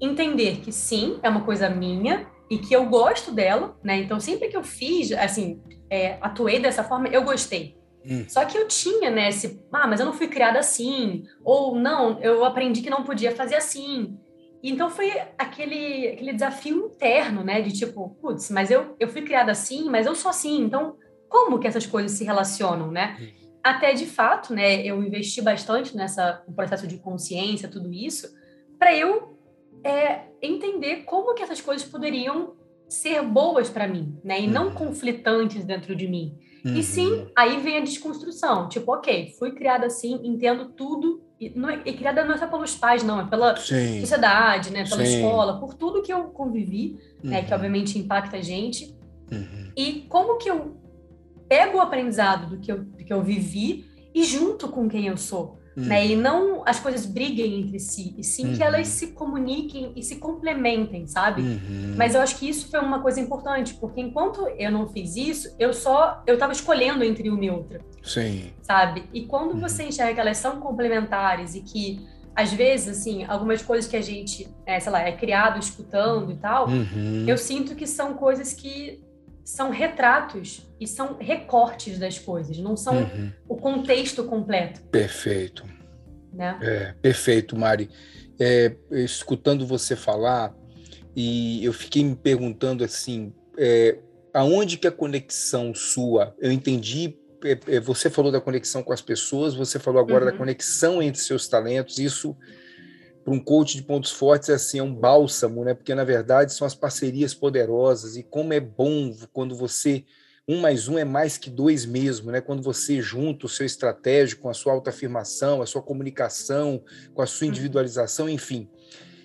[SPEAKER 3] entender que sim, é uma coisa minha e que eu gosto dela, né? Então, sempre que eu fiz, assim, é, atuei dessa forma, eu gostei. Hum. Só que eu tinha, né, esse, ah, mas eu não fui criada assim, ou não, eu aprendi que não podia fazer assim. Então foi aquele, aquele desafio interno, né, de tipo, putz, mas eu, eu fui criada assim, mas eu sou assim, então como que essas coisas se relacionam, né? Hum. Até de fato, né, eu investi bastante nessa no processo de consciência, tudo isso, para eu é, entender como que essas coisas poderiam ser boas para mim, né? E não uhum. conflitantes dentro de mim. Uhum. E sim, aí vem a desconstrução. Tipo, ok, fui criada assim, entendo tudo. E, não é, e criada não é só pelos pais, não, é pela sim. sociedade, né? Pela sim. escola, por tudo que eu convivi, uhum. né? Que uhum. obviamente impacta a gente. Uhum. E como que eu pego o aprendizado do que eu, do que eu vivi e junto com quem eu sou. Uhum. Né? E não as coisas briguem entre si, e sim uhum. que elas se comuniquem e se complementem, sabe? Uhum. Mas eu acho que isso foi uma coisa importante, porque enquanto eu não fiz isso, eu só eu estava escolhendo entre uma e outra.
[SPEAKER 2] Sim.
[SPEAKER 3] Sabe? E quando uhum. você enxerga que elas são complementares e que às vezes, assim, algumas coisas que a gente, é, sei lá, é criado escutando e tal, uhum. eu sinto que são coisas que são retratos e são recortes das coisas, não são uhum. o contexto completo.
[SPEAKER 2] Perfeito. Né? É, perfeito, Mari. É, escutando você falar, e eu fiquei me perguntando assim, é, aonde que a conexão sua, eu entendi, é, é, você falou da conexão com as pessoas, você falou agora uhum. da conexão entre seus talentos, isso para um coach de pontos fortes é assim, é um bálsamo, né? Porque na verdade são as parcerias poderosas e como é bom quando você um mais um é mais que dois mesmo, né? Quando você junta o seu estratégico com a sua autoafirmação, a sua comunicação, com a sua uhum. individualização, enfim.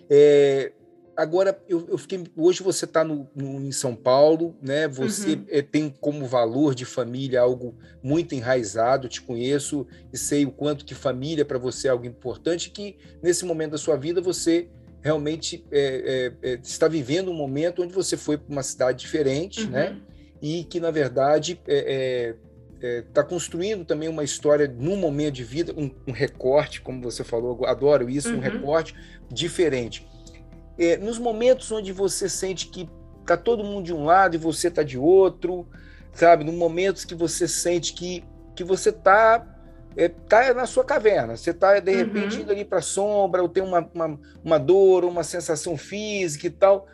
[SPEAKER 2] É, agora eu, eu, fiquei hoje você está em São Paulo né você uhum. é, tem como valor de família algo muito enraizado te conheço e sei o quanto que família para você é algo importante que nesse momento da sua vida você realmente é, é, é está vivendo um momento onde você foi para uma cidade diferente né? uhum. né e que na verdade está é, é, construindo também uma história num momento de vida um, um recorte como você falou adoro isso uhum. um recorte diferente é, nos momentos onde você sente que tá todo mundo de um lado e você tá de outro, sabe? Nos momentos que você sente que, que você tá é, tá na sua caverna, você tá de repente uhum. indo ali para sombra, ou tem uma, uma, uma dor, uma sensação física e tal.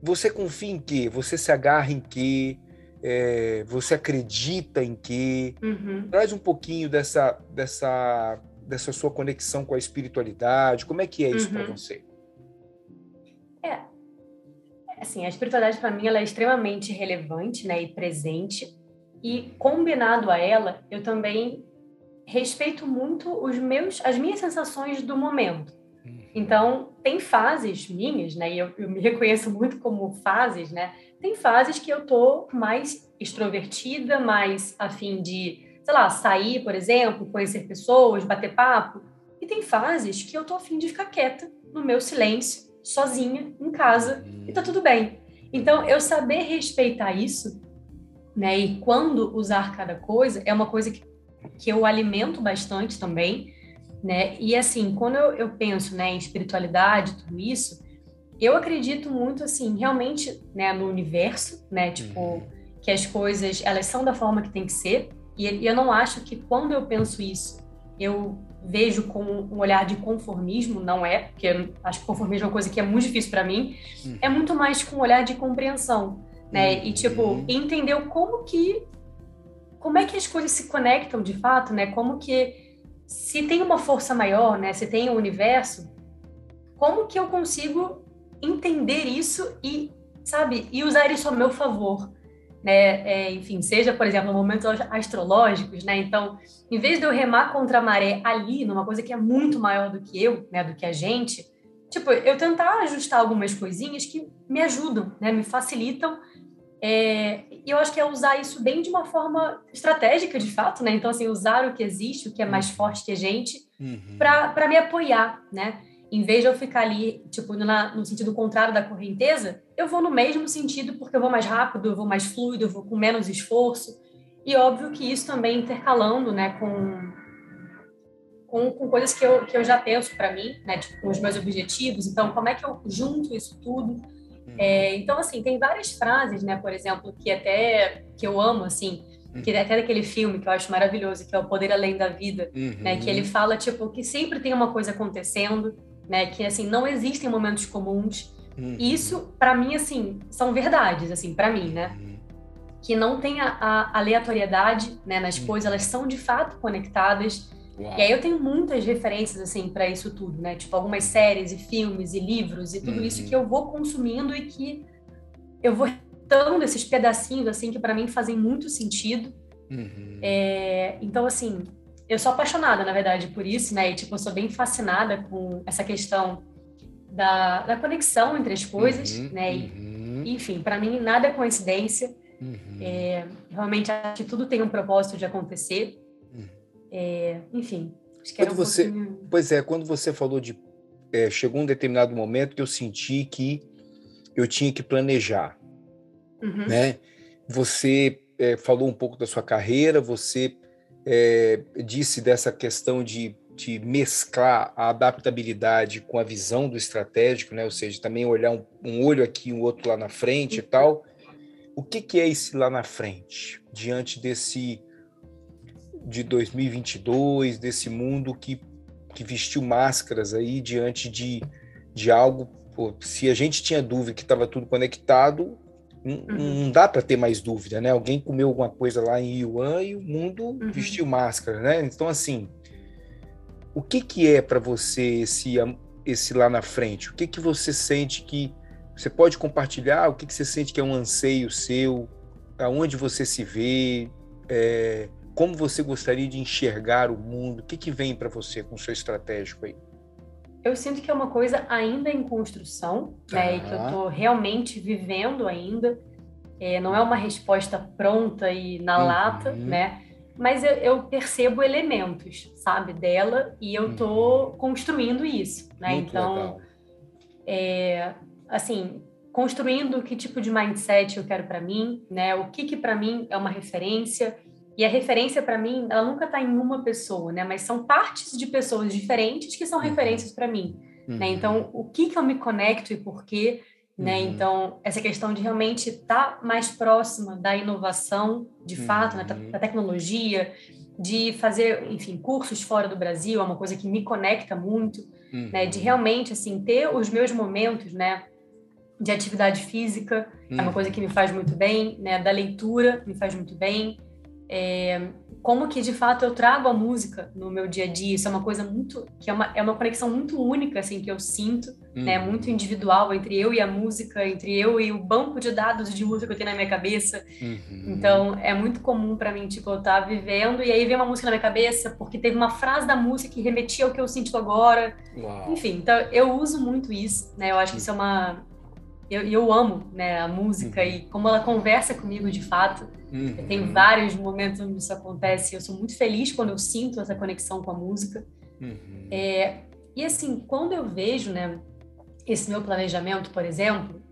[SPEAKER 2] Você confia em quê? Você se agarra em quê? É, você acredita em quê? Uhum. Traz um pouquinho dessa, dessa, dessa sua conexão com a espiritualidade. Como é que é isso uhum. para você?
[SPEAKER 3] Assim, a espiritualidade para mim ela é extremamente relevante, né, e presente. E combinado a ela, eu também respeito muito os meus, as minhas sensações do momento. Uhum. Então, tem fases minhas, né? E eu, eu, me reconheço muito como fases, né? Tem fases que eu tô mais extrovertida, mais afim de, sei lá, sair, por exemplo, conhecer pessoas, bater papo. E tem fases que eu tô afim de ficar quieta no meu silêncio sozinha em casa e tá tudo bem. Então, eu saber respeitar isso, né, e quando usar cada coisa, é uma coisa que, que eu alimento bastante também, né, e assim, quando eu, eu penso, né, em espiritualidade, tudo isso, eu acredito muito, assim, realmente, né, no universo, né, tipo, uhum. que as coisas, elas são da forma que tem que ser, e, e eu não acho que quando eu penso isso, eu vejo com um olhar de conformismo, não é, porque acho que conformismo é uma coisa que é muito difícil para mim, hum. é muito mais com um olhar de compreensão, né? Hum. E tipo, uhum. entender como que como é que as coisas se conectam de fato, né? Como que se tem uma força maior, né? Se tem o um universo, como que eu consigo entender isso e, sabe, e usar isso a meu favor? Né? É, enfim, seja, por exemplo, momentos astrológicos, né? Então, em vez de eu remar contra a maré ali, numa coisa que é muito maior do que eu, né? Do que a gente, tipo, eu tentar ajustar algumas coisinhas que me ajudam, né? Me facilitam. É, e eu acho que é usar isso bem de uma forma estratégica, de fato, né? Então, assim, usar o que existe, o que é mais uhum. forte que a gente, uhum. para me apoiar, né? em vez de eu ficar ali, tipo, na, no sentido contrário da correnteza, eu vou no mesmo sentido porque eu vou mais rápido, eu vou mais fluido, eu vou com menos esforço. E óbvio que isso também intercalando, né, com, com, com coisas que eu, que eu já penso para mim, né, tipo, com os meus objetivos. Então, como é que eu junto isso tudo? Uhum. É, então, assim, tem várias frases, né, por exemplo, que até que eu amo, assim, que é até daquele filme que eu acho maravilhoso, que é O Poder Além da Vida, uhum. né, que ele fala, tipo, que sempre tem uma coisa acontecendo, né? Que assim não existem momentos comuns. Uhum. Isso, para mim, assim, são verdades, assim, para mim, né? Uhum. Que não tem a, a aleatoriedade, né? Nas uhum. coisas, elas são de fato conectadas. Uau. E aí eu tenho muitas referências assim para isso tudo, né? Tipo algumas séries e filmes e livros e tudo isso uhum. que eu vou consumindo e que eu vou cortando esses pedacinhos, assim, que para mim fazem muito sentido. Uhum. É, então, assim, eu sou apaixonada, na verdade, por isso, né? E, tipo, eu sou bem fascinada com essa questão da, da conexão entre as coisas, uhum, né? E, uhum. Enfim, para mim, nada é coincidência. Uhum. É, realmente, acho que tudo tem um propósito de acontecer. Uhum. É, enfim, acho que
[SPEAKER 2] quando um você, pouquinho... Pois é, quando você falou de... É, chegou um determinado momento que eu senti que eu tinha que planejar, uhum. né? Você é, falou um pouco da sua carreira, você é, disse dessa questão de, de mesclar a adaptabilidade com a visão do estratégico, né? ou seja, também olhar um, um olho aqui, um outro lá na frente e tal. O que, que é esse lá na frente, diante desse de 2022, desse mundo que, que vestiu máscaras aí diante de, de algo. Pô, se a gente tinha dúvida que estava tudo conectado, não, uhum. não dá para ter mais dúvida, né? Alguém comeu alguma coisa lá em Yuan e o mundo uhum. vestiu máscara, né? Então, assim, o que, que é para você esse, esse lá na frente? O que, que você sente que você pode compartilhar? O que, que você sente que é um anseio seu? Aonde você se vê? É, como você gostaria de enxergar o mundo? O que, que vem para você com o seu estratégico aí?
[SPEAKER 3] eu sinto que é uma coisa ainda em construção, né? E que eu estou realmente vivendo ainda. É, não é uma resposta pronta e na uhum. lata, né? Mas eu, eu, percebo elementos, sabe, dela e eu tô uhum. construindo isso, né? Muito então, é, assim, construindo que tipo de mindset eu quero para mim, né? O que que para mim é uma referência, e a referência, para mim, ela nunca está em uma pessoa, né? Mas são partes de pessoas diferentes que são uhum. referências para mim, uhum. né? Então, o que que eu me conecto e por quê, né? Uhum. Então, essa questão de realmente estar tá mais próxima da inovação, de fato, né? da tecnologia, de fazer, enfim, cursos fora do Brasil, é uma coisa que me conecta muito, né? De uhum. realmente, assim, ter os meus momentos, né? De atividade física, é uma coisa que me faz muito bem, né? Da leitura, me faz muito bem, é, como que de fato eu trago a música no meu dia a dia. Isso é uma coisa muito que é uma, é uma conexão muito única assim que eu sinto, uhum. né? Muito individual entre eu e a música, entre eu e o banco de dados de música que eu tenho na minha cabeça. Uhum. Então é muito comum para mim tipo eu estar tá vivendo e aí vem uma música na minha cabeça porque teve uma frase da música que remetia ao que eu sinto agora. Uau. Enfim, então eu uso muito isso, né? Eu acho que isso é uma eu, eu amo né, a música uhum. e como ela conversa comigo de fato. Uhum. Tem vários momentos onde isso acontece. Eu sou muito feliz quando eu sinto essa conexão com a música. Uhum. É, e assim, quando eu vejo né, esse meu planejamento, por exemplo,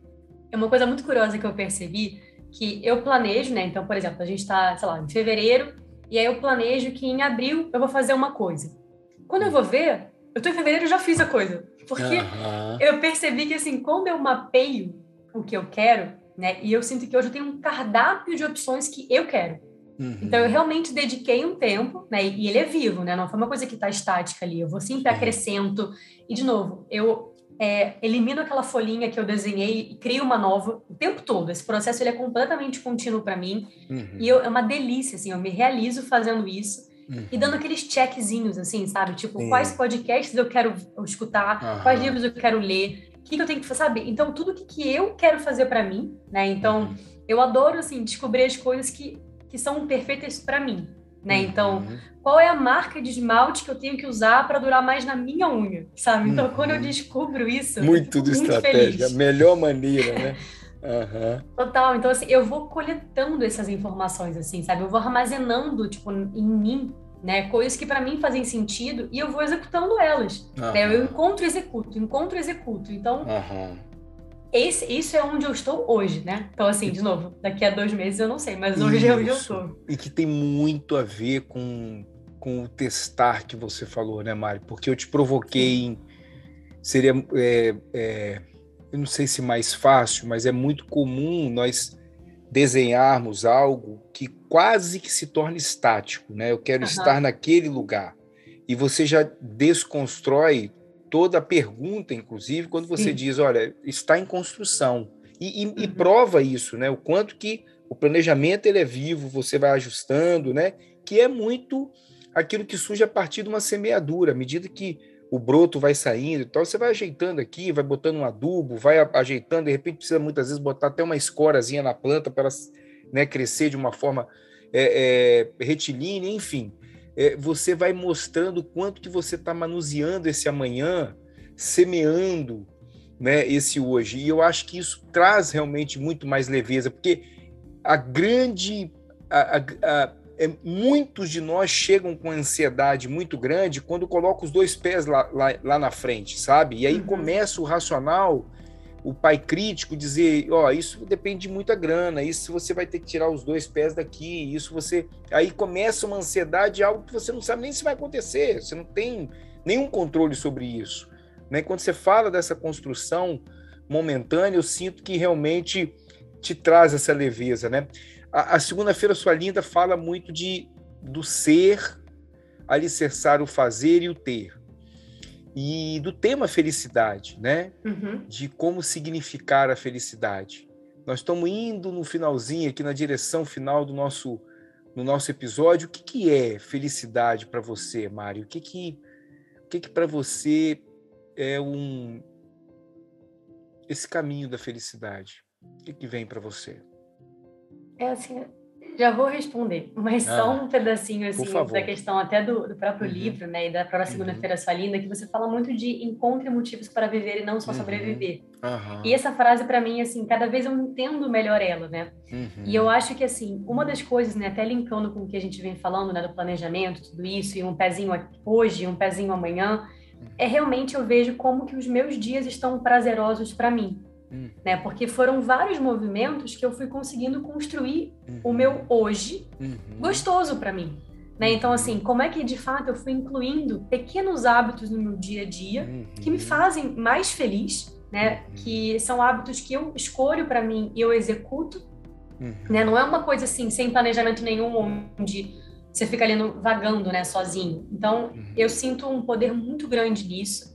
[SPEAKER 3] é uma coisa muito curiosa que eu percebi que eu planejo, né? Então, por exemplo, a gente está, sei lá, em fevereiro e aí eu planejo que em abril eu vou fazer uma coisa. Quando eu vou ver, eu tô em fevereiro e já fiz a coisa. Porque uhum. eu percebi que, assim, quando eu mapeio o que eu quero, né? E eu sinto que hoje eu tenho um cardápio de opções que eu quero. Uhum. Então, eu realmente dediquei um tempo, né? E ele é vivo, né? Não foi uma coisa que está estática ali. Eu vou sempre acrescento. E, de novo, eu é, elimino aquela folhinha que eu desenhei e crio uma nova o tempo todo. Esse processo ele é completamente contínuo para mim. Uhum. E eu, é uma delícia, assim. Eu me realizo fazendo isso. Uhum. E dando aqueles checkzinhos, assim, sabe? Tipo, Sim. quais podcasts eu quero escutar, uhum. quais livros eu quero ler, o que, que eu tenho que fazer, sabe? Então, tudo que, que eu quero fazer para mim, né? Então, uhum. eu adoro, assim, descobrir as coisas que, que são perfeitas para mim, né? Uhum. Então, qual é a marca de esmalte que eu tenho que usar para durar mais na minha unha, sabe? Então, quando eu uhum. descubro isso,
[SPEAKER 2] muito do estratégia, a melhor maneira, né?
[SPEAKER 3] Uhum. Total. Então, assim, eu vou coletando essas informações, assim, sabe? Eu vou armazenando, tipo, em mim, né? Coisas que para mim fazem sentido e eu vou executando elas. Uhum. Né? Eu encontro e executo, encontro e executo. Então, uhum. Esse, isso é onde eu estou hoje, né? Então, assim, de novo, daqui a dois meses eu não sei, mas hoje isso. é onde eu estou.
[SPEAKER 2] E que tem muito a ver com, com o testar que você falou, né, Mari? Porque eu te provoquei em. Seria. É, é eu não sei se mais fácil, mas é muito comum nós desenharmos algo que quase que se torna estático, né? Eu quero uhum. estar naquele lugar. E você já desconstrói toda a pergunta, inclusive, quando você Sim. diz, olha, está em construção. E, e, uhum. e, prova isso, né? O quanto que o planejamento ele é vivo, você vai ajustando, né? Que é muito aquilo que surge a partir de uma semeadura. À medida que o broto vai saindo, então você vai ajeitando aqui, vai botando um adubo, vai ajeitando, de repente precisa muitas vezes botar até uma escorazinha na planta para ela né, crescer de uma forma é, é, retilínea, enfim. É, você vai mostrando quanto que você está manuseando esse amanhã, semeando né, esse hoje. E eu acho que isso traz realmente muito mais leveza, porque a grande. A, a, a, é, muitos de nós chegam com ansiedade muito grande quando colocam os dois pés lá, lá, lá na frente, sabe? E aí uhum. começa o racional, o pai crítico dizer, ó, oh, isso depende de muita grana, isso você vai ter que tirar os dois pés daqui, isso você... Aí começa uma ansiedade, algo que você não sabe nem se vai acontecer, você não tem nenhum controle sobre isso. Né? Quando você fala dessa construção momentânea, eu sinto que realmente te traz essa leveza, né? A, a segunda-feira sua linda fala muito de do ser, alicerçar o fazer e o ter. E do tema felicidade, né? Uhum. De como significar a felicidade. Nós estamos indo no finalzinho, aqui na direção final do nosso, no nosso episódio. O que, que é felicidade para você, Mário? O que que, o que, que para você é um esse caminho da felicidade? O que, que vem para você?
[SPEAKER 3] É assim, já vou responder, mas ah, só um pedacinho assim da questão até do, do próprio uhum. livro, né, e da própria uhum. segunda-feira sua linda, que você fala muito de encontre motivos para viver e não só uhum. sobreviver. E essa frase para mim assim, cada vez eu entendo melhor ela, né? Uhum. E eu acho que assim, uma das coisas, né, até linkando com o que a gente vem falando, né, do planejamento, tudo isso e um pezinho hoje, um pezinho amanhã, é realmente eu vejo como que os meus dias estão prazerosos para mim. Hum. Né? Porque foram vários movimentos que eu fui conseguindo construir uhum. o meu hoje uhum. gostoso para mim. Né? Então, assim, como é que de fato eu fui incluindo pequenos hábitos no meu dia a dia uhum. que me fazem mais feliz, né? Uhum. Que são hábitos que eu escolho para mim e eu executo, uhum. né? Não é uma coisa assim sem planejamento nenhum, onde você fica ali no, vagando, né, sozinho. Então, uhum. eu sinto um poder muito grande nisso.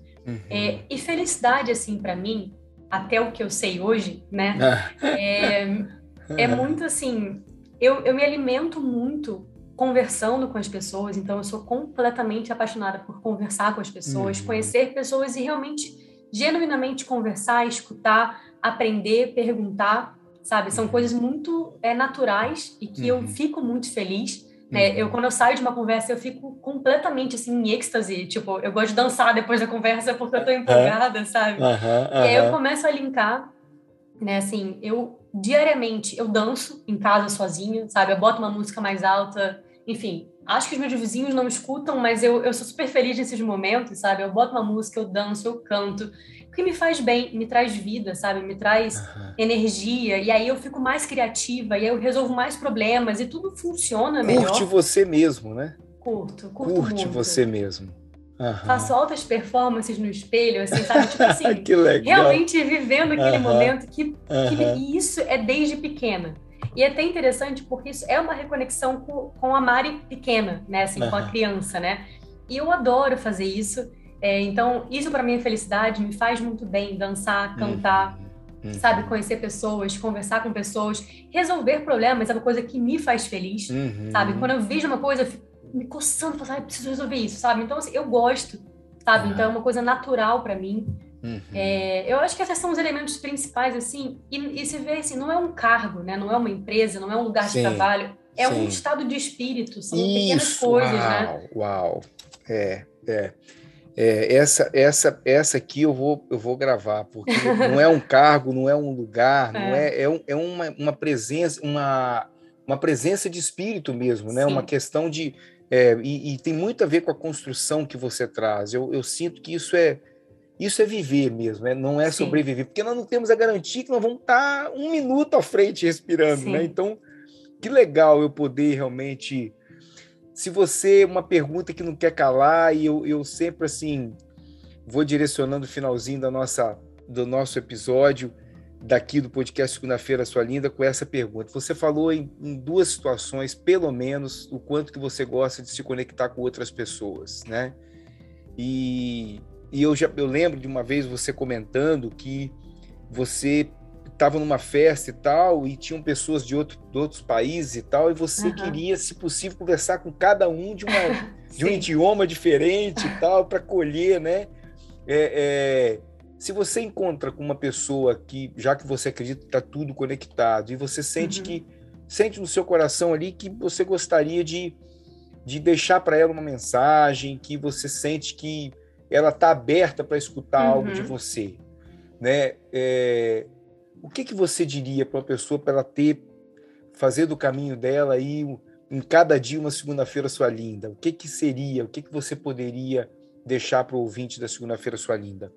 [SPEAKER 3] É, e felicidade, assim, para mim, até o que eu sei hoje, né? Ah. É, é muito assim. Eu, eu me alimento muito conversando com as pessoas, então eu sou completamente apaixonada por conversar com as pessoas, uhum. conhecer pessoas e realmente, genuinamente conversar, escutar, aprender, perguntar, sabe? São uhum. coisas muito é, naturais e que uhum. eu fico muito feliz né? Uhum. Eu, quando eu saio de uma conversa, eu fico completamente, assim, em êxtase. Tipo, eu gosto de dançar depois da conversa porque eu tô empolgada, sabe? Uhum, uhum. E aí eu começo a linkar, né? Assim, eu, diariamente, eu danço em casa sozinha, sabe? Eu boto uma música mais alta, enfim. Acho que os meus vizinhos não escutam, mas eu, eu sou super feliz nesses momentos, sabe? Eu boto uma música, eu danço, eu canto que me faz bem, me traz vida, sabe? Me traz uhum. energia, e aí eu fico mais criativa, e aí eu resolvo mais problemas, e tudo funciona melhor.
[SPEAKER 2] Curte você mesmo, né?
[SPEAKER 3] Curto, curto
[SPEAKER 2] Curte
[SPEAKER 3] muito.
[SPEAKER 2] você mesmo.
[SPEAKER 3] Uhum. Faço altas performances no espelho, assim, sabe? Tipo assim,
[SPEAKER 2] que legal.
[SPEAKER 3] realmente vivendo aquele uhum. momento que, que, e isso é desde pequena. E é até interessante porque isso é uma reconexão com, com a Mari pequena, né? Assim, com a criança, né? E eu adoro fazer isso. É, então, isso para mim é felicidade, me faz muito bem dançar, cantar, uhum. sabe? Conhecer pessoas, conversar com pessoas, resolver problemas é uma coisa que me faz feliz, uhum. sabe? Quando eu vejo uma coisa, eu fico me coçando, falando, ah, preciso resolver isso, sabe? Então, assim, eu gosto, sabe? Uhum. Então, é uma coisa natural para mim. Uhum. É, eu acho que esses são os elementos principais, assim, e, e se vê assim, não é um cargo, né? Não é uma empresa, não é um lugar Sim. de trabalho, é Sim. um estado de espírito, são Isso. pequenas coisas,
[SPEAKER 2] uau,
[SPEAKER 3] né?
[SPEAKER 2] Uau, é, é. É, essa, essa, essa aqui eu vou, eu vou gravar, porque não é um cargo, não é um lugar, não é, é, é, um, é uma, uma presença, uma, uma presença de espírito mesmo, né? Sim. Uma questão de é, e, e, tem muito a ver com a construção que você traz. Eu, eu sinto que isso é isso é viver mesmo, né? não é Sim. sobreviver, porque nós não temos a garantia que nós vamos estar um minuto à frente respirando, né? Então, que legal eu poder realmente se você uma pergunta que não quer calar e eu, eu sempre assim vou direcionando o finalzinho da nossa do nosso episódio daqui do podcast segunda-feira sua linda com essa pergunta. Você falou em, em, duas situações, pelo menos, o quanto que você gosta de se conectar com outras pessoas, né? E, e eu já eu lembro de uma vez você comentando que você estava numa festa e tal, e tinham pessoas de, outro, de outros países e tal, e você uhum. queria, se possível, conversar com cada um de, uma, de um idioma diferente e tal, para colher, né? É, é, se você encontra com uma pessoa que, já que você acredita que está tudo conectado, e você sente uhum. que, sente no seu coração ali que você gostaria de, de deixar para ela uma mensagem, que você sente que ela está aberta para escutar uhum. algo de uhum. você, né? É, o que, que você diria para uma pessoa para ela ter, fazer do caminho dela aí em cada dia uma segunda-feira sua linda? O que que seria? O que que você poderia deixar para o ouvinte da segunda-feira sua linda?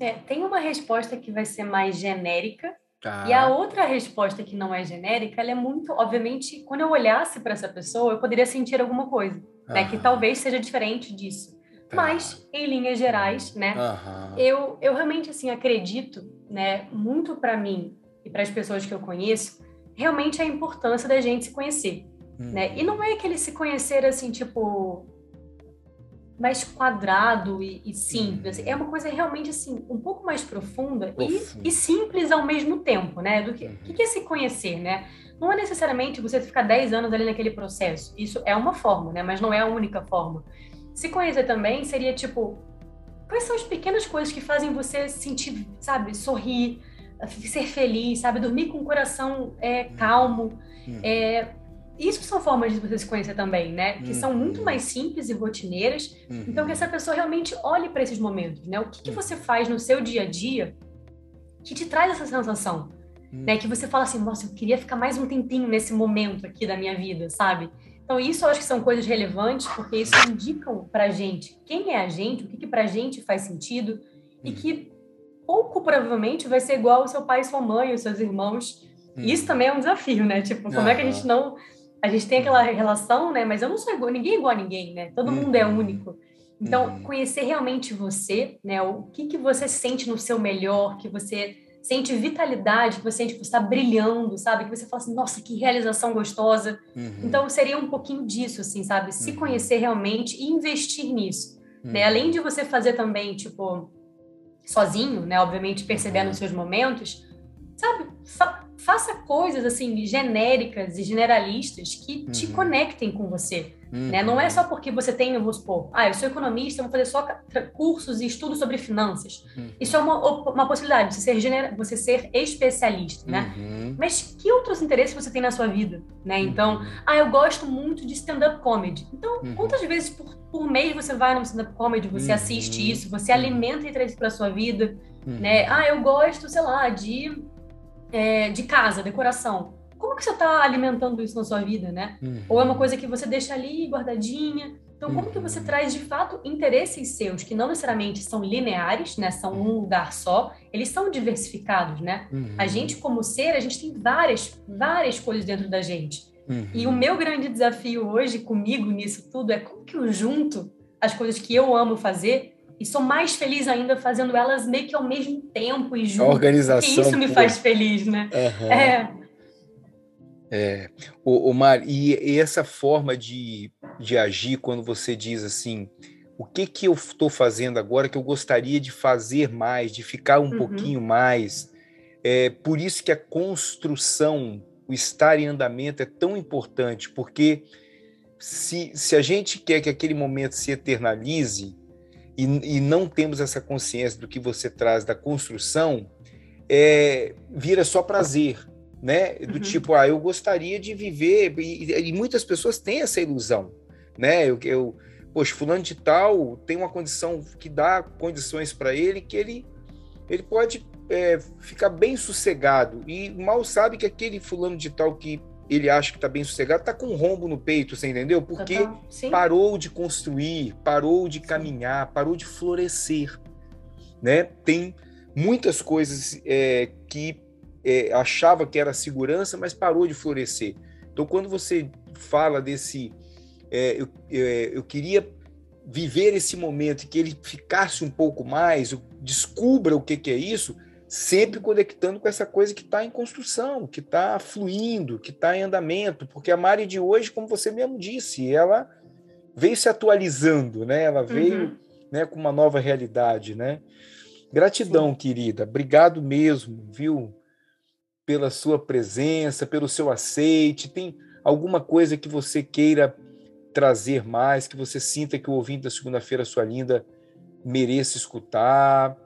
[SPEAKER 3] É, tem uma resposta que vai ser mais genérica tá. e a outra resposta que não é genérica, ela é muito, obviamente, quando eu olhasse para essa pessoa, eu poderia sentir alguma coisa, né, que talvez seja diferente disso. Tá. Mas, em linhas gerais, né, eu, eu realmente, assim, acredito, né, muito para mim e para as pessoas que eu conheço, realmente a importância da gente se conhecer, hum. né? E não é aquele se conhecer, assim, tipo, mais quadrado e, e simples. Hum. É uma coisa realmente, assim, um pouco mais profunda e, e, simples ao mesmo tempo, né? Do que, uhum. que é se conhecer, né? Não é necessariamente você ficar 10 anos ali naquele processo. Isso é uma forma, né? Mas não é a única forma. Se conhecer também seria tipo, quais são as pequenas coisas que fazem você sentir, sabe, sorrir, ser feliz, sabe, dormir com o coração é, calmo. Uhum. É, isso são formas de você se conhecer também, né? Que uhum. são muito mais simples e rotineiras. Uhum. Então, que essa pessoa realmente olhe para esses momentos, né? O que, que, você faz no seu dia a dia que te traz essa sensação, né? Que você fala assim, nossa, eu queria ficar mais um tempinho nesse momento aqui da minha vida, sabe? Então, isso eu acho que são coisas relevantes, porque isso indicam para a gente quem é a gente, o que, que para a gente faz sentido, e que pouco provavelmente vai ser igual ao seu pai, sua mãe, os seus irmãos. Hum. Isso também é um desafio, né? Tipo, como é que a gente não. A gente tem aquela relação, né? Mas eu não sou igual, ninguém é igual a ninguém, né? Todo mundo é uhum. único. Então, uhum. conhecer realmente você, né? O que, que você sente no seu melhor, que você sente vitalidade, que você sente que você está brilhando, sabe? Que você fala assim, nossa, que realização gostosa. Uhum. Então, seria um pouquinho disso, assim, sabe? Se uhum. conhecer realmente e investir nisso. Né? Uhum. Né? Além de você fazer também, tipo, sozinho, né? Obviamente, percebendo uhum. os seus momentos, sabe? Coisas, assim, genéricas e generalistas que te uhum. conectem com você. Uhum. Né? Não é só porque você tem, vamos supor, ah, eu sou economista, vou fazer só cursos e estudos sobre finanças. Uhum. Isso é uma, uma possibilidade, você ser, gener... você ser especialista, né? Uhum. Mas que outros interesses você tem na sua vida, né? Então, uhum. ah, eu gosto muito de stand-up comedy. Então, uhum. quantas vezes por, por mês você vai no stand-up comedy, você assiste isso, você alimenta interesse para sua vida, né? Ah, eu gosto, sei lá, de, é, de casa, decoração como que você está alimentando isso na sua vida, né? Uhum. Ou é uma coisa que você deixa ali guardadinha. Então, como uhum. que você uhum. traz de fato interesses seus que não necessariamente são lineares, né? São um uhum. lugar só. Eles são diversificados, né? Uhum. A gente como ser, a gente tem várias, várias coisas dentro da gente. E o uhum. meu grande desafio hoje comigo nisso tudo é como que eu junto as coisas que eu amo fazer e sou mais feliz ainda fazendo elas meio que ao mesmo tempo e junto. A
[SPEAKER 2] organização.
[SPEAKER 3] Isso me faz feliz, né? É,
[SPEAKER 2] é, o, o Mar, e, e, essa forma de, de agir quando você diz assim, o que que eu estou fazendo agora que eu gostaria de fazer mais, de ficar um uhum. pouquinho mais? É por isso que a construção, o estar em andamento é tão importante, porque se, se a gente quer que aquele momento se eternalize e, e não temos essa consciência do que você traz da construção, é, vira só prazer né? Do uhum. tipo, ah, eu gostaria de viver, e, e, muitas pessoas têm essa ilusão, né? Eu, eu, poxa, fulano de tal tem uma condição que dá condições para ele que ele, ele pode é, ficar bem sossegado e mal sabe que aquele fulano de tal que ele acha que está bem sossegado está com um rombo no peito, você entendeu? Porque parou de construir, parou de caminhar, parou de florescer, né? Tem muitas coisas é, que é, achava que era segurança, mas parou de florescer. Então, quando você fala desse, é, eu, é, eu queria viver esse momento e que ele ficasse um pouco mais, descubra o que, que é isso, sempre conectando com essa coisa que está em construção, que está fluindo, que está em andamento, porque a Mari de hoje, como você mesmo disse, ela veio se atualizando, né? Ela veio uhum. né, com uma nova realidade, né? Gratidão, Sim. querida. Obrigado mesmo, viu? pela sua presença, pelo seu aceite. Tem alguma coisa que você queira trazer mais, que você sinta que o ouvinte da segunda-feira, sua linda, mereça escutar?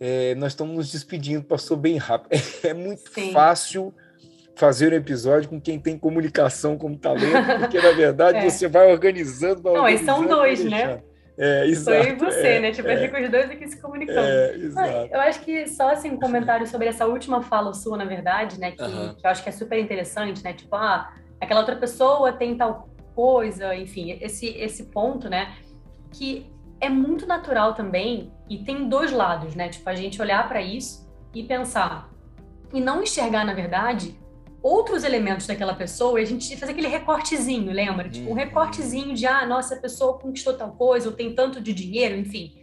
[SPEAKER 2] É, nós estamos nos despedindo, passou bem rápido. É, muito Sim. fácil fazer um episódio com quem tem comunicação como talento, porque na verdade é. você vai organizando. Vai
[SPEAKER 3] Não,
[SPEAKER 2] organizando,
[SPEAKER 3] são dois, né?
[SPEAKER 2] É, exato.
[SPEAKER 3] E você, é, né? Tipo, é, fica os dois aqui se comunicando.
[SPEAKER 2] É, exato.
[SPEAKER 3] Eu acho que só assim, um comentário sobre essa última fala sua, na verdade, né? Que, que eu acho que é super interessante, né? Tipo, ah, aquela outra pessoa tem tal coisa, enfim, esse, esse ponto, né? Que é muito natural também, e tem dois lados, né? Tipo, a gente olhar para isso e pensar, e não enxergar, na verdade, outros elementos daquela pessoa e a gente fazer aquele recortezinho, lembra? Tipo, um uhum. recortezinho de, ah, nossa, a pessoa conquistou tal coisa, ou tem tanto de dinheiro, enfim.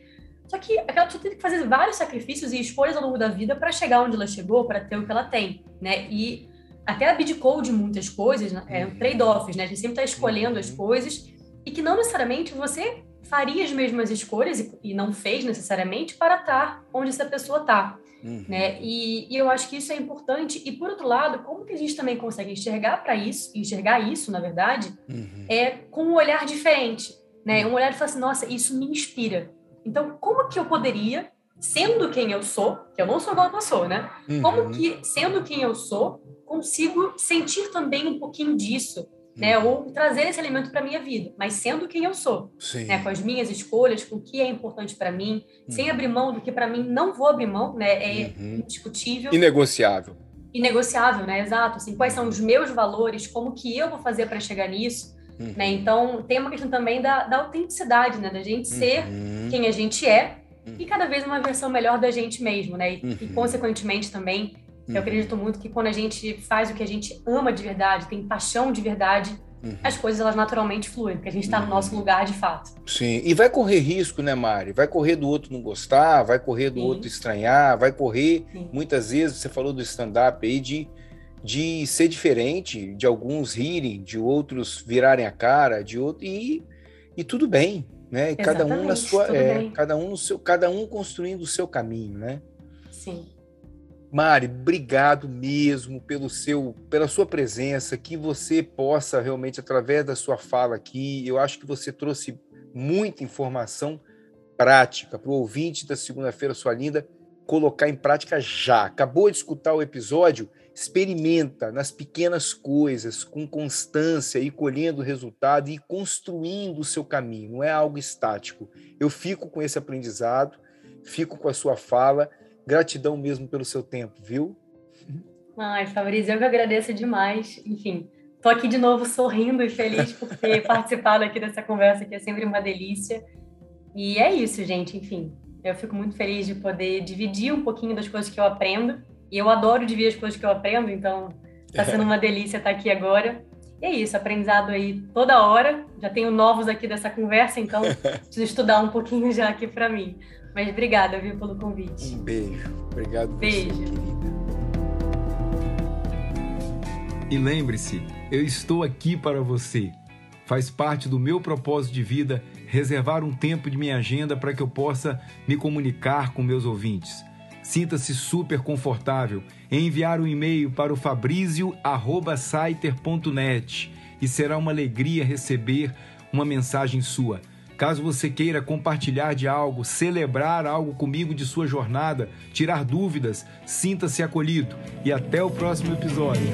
[SPEAKER 3] Só que aquela pessoa tem que fazer vários sacrifícios e escolhas ao longo da vida para chegar onde ela chegou, para ter o que ela tem, né? E até abdicou de muitas coisas, né? é um trade-offs, né? A gente sempre está escolhendo as uhum. coisas e que não necessariamente você faria as mesmas escolhas e, e não fez necessariamente para estar onde essa pessoa está. Uhum. Né? E, e, eu acho que isso é importante. E por outro lado, como que a gente também consegue enxergar para isso, enxergar isso, na verdade, uhum. é com um olhar diferente, né? Um olhar de falar assim, nossa, isso me inspira. Então, como que eu poderia, sendo quem eu sou, que eu não sou igual a pessoa, né? Uhum. Como que, sendo quem eu sou, consigo sentir também um pouquinho disso né? Uhum. Ou trazer esse elemento para minha vida, mas sendo quem eu sou, né? Com as minhas escolhas, com o que é importante para mim, uhum. sem abrir mão do que para mim não vou abrir mão, né? É uhum. indiscutível.
[SPEAKER 2] Inegociável.
[SPEAKER 3] Inegociável, né? Exato. Assim, quais são os meus valores? Como que eu vou fazer para chegar nisso? Uhum. Né? Então tem uma questão também da, da autenticidade, né? Da gente ser uhum. quem a gente é e cada vez uma versão melhor da gente mesmo, né? E, e consequentemente também Uhum. Eu acredito muito que quando a gente faz o que a gente ama de verdade, tem paixão de verdade, uhum. as coisas elas naturalmente fluem, porque a gente está uhum. no nosso lugar de fato.
[SPEAKER 2] Sim, e vai correr risco, né, Mari? Vai correr do outro não gostar, vai correr do Sim. outro estranhar, vai correr, Sim. muitas vezes, você falou do stand-up aí, de, de ser diferente, de alguns rirem, de outros virarem a cara, de outro, e, e tudo bem, né? Cada um na sua, é, cada um seu, cada um construindo o seu caminho, né?
[SPEAKER 3] Sim.
[SPEAKER 2] Mari, obrigado mesmo pelo seu, pela sua presença, que você possa realmente através da sua fala aqui, eu acho que você trouxe muita informação prática para o ouvinte da segunda-feira, sua linda, colocar em prática já. Acabou de escutar o episódio? Experimenta nas pequenas coisas, com constância e colhendo resultado e construindo o seu caminho. Não é algo estático. Eu fico com esse aprendizado, fico com a sua fala Gratidão mesmo pelo seu tempo, viu?
[SPEAKER 3] Ai, Fabrício, eu que agradeço demais. Enfim, tô aqui de novo sorrindo e feliz por ter participado aqui dessa conversa, que é sempre uma delícia. E é isso, gente. Enfim, eu fico muito feliz de poder dividir um pouquinho das coisas que eu aprendo. E eu adoro dividir as coisas que eu aprendo, então está sendo uma delícia estar aqui agora. E é isso, aprendizado aí toda hora. Já tenho novos aqui dessa conversa, então preciso estudar um pouquinho já aqui para mim. Mas obrigada, viu, pelo convite.
[SPEAKER 2] Um beijo. Obrigado beijo. você, querida.
[SPEAKER 4] E lembre-se, eu estou aqui para você. Faz parte do meu propósito de vida reservar um tempo de minha agenda para que eu possa me comunicar com meus ouvintes. Sinta-se super confortável em enviar um e-mail para o fabrizio@saiter.net e será uma alegria receber uma mensagem sua. Caso você queira compartilhar de algo, celebrar algo comigo de sua jornada, tirar dúvidas, sinta-se acolhido e até o próximo episódio.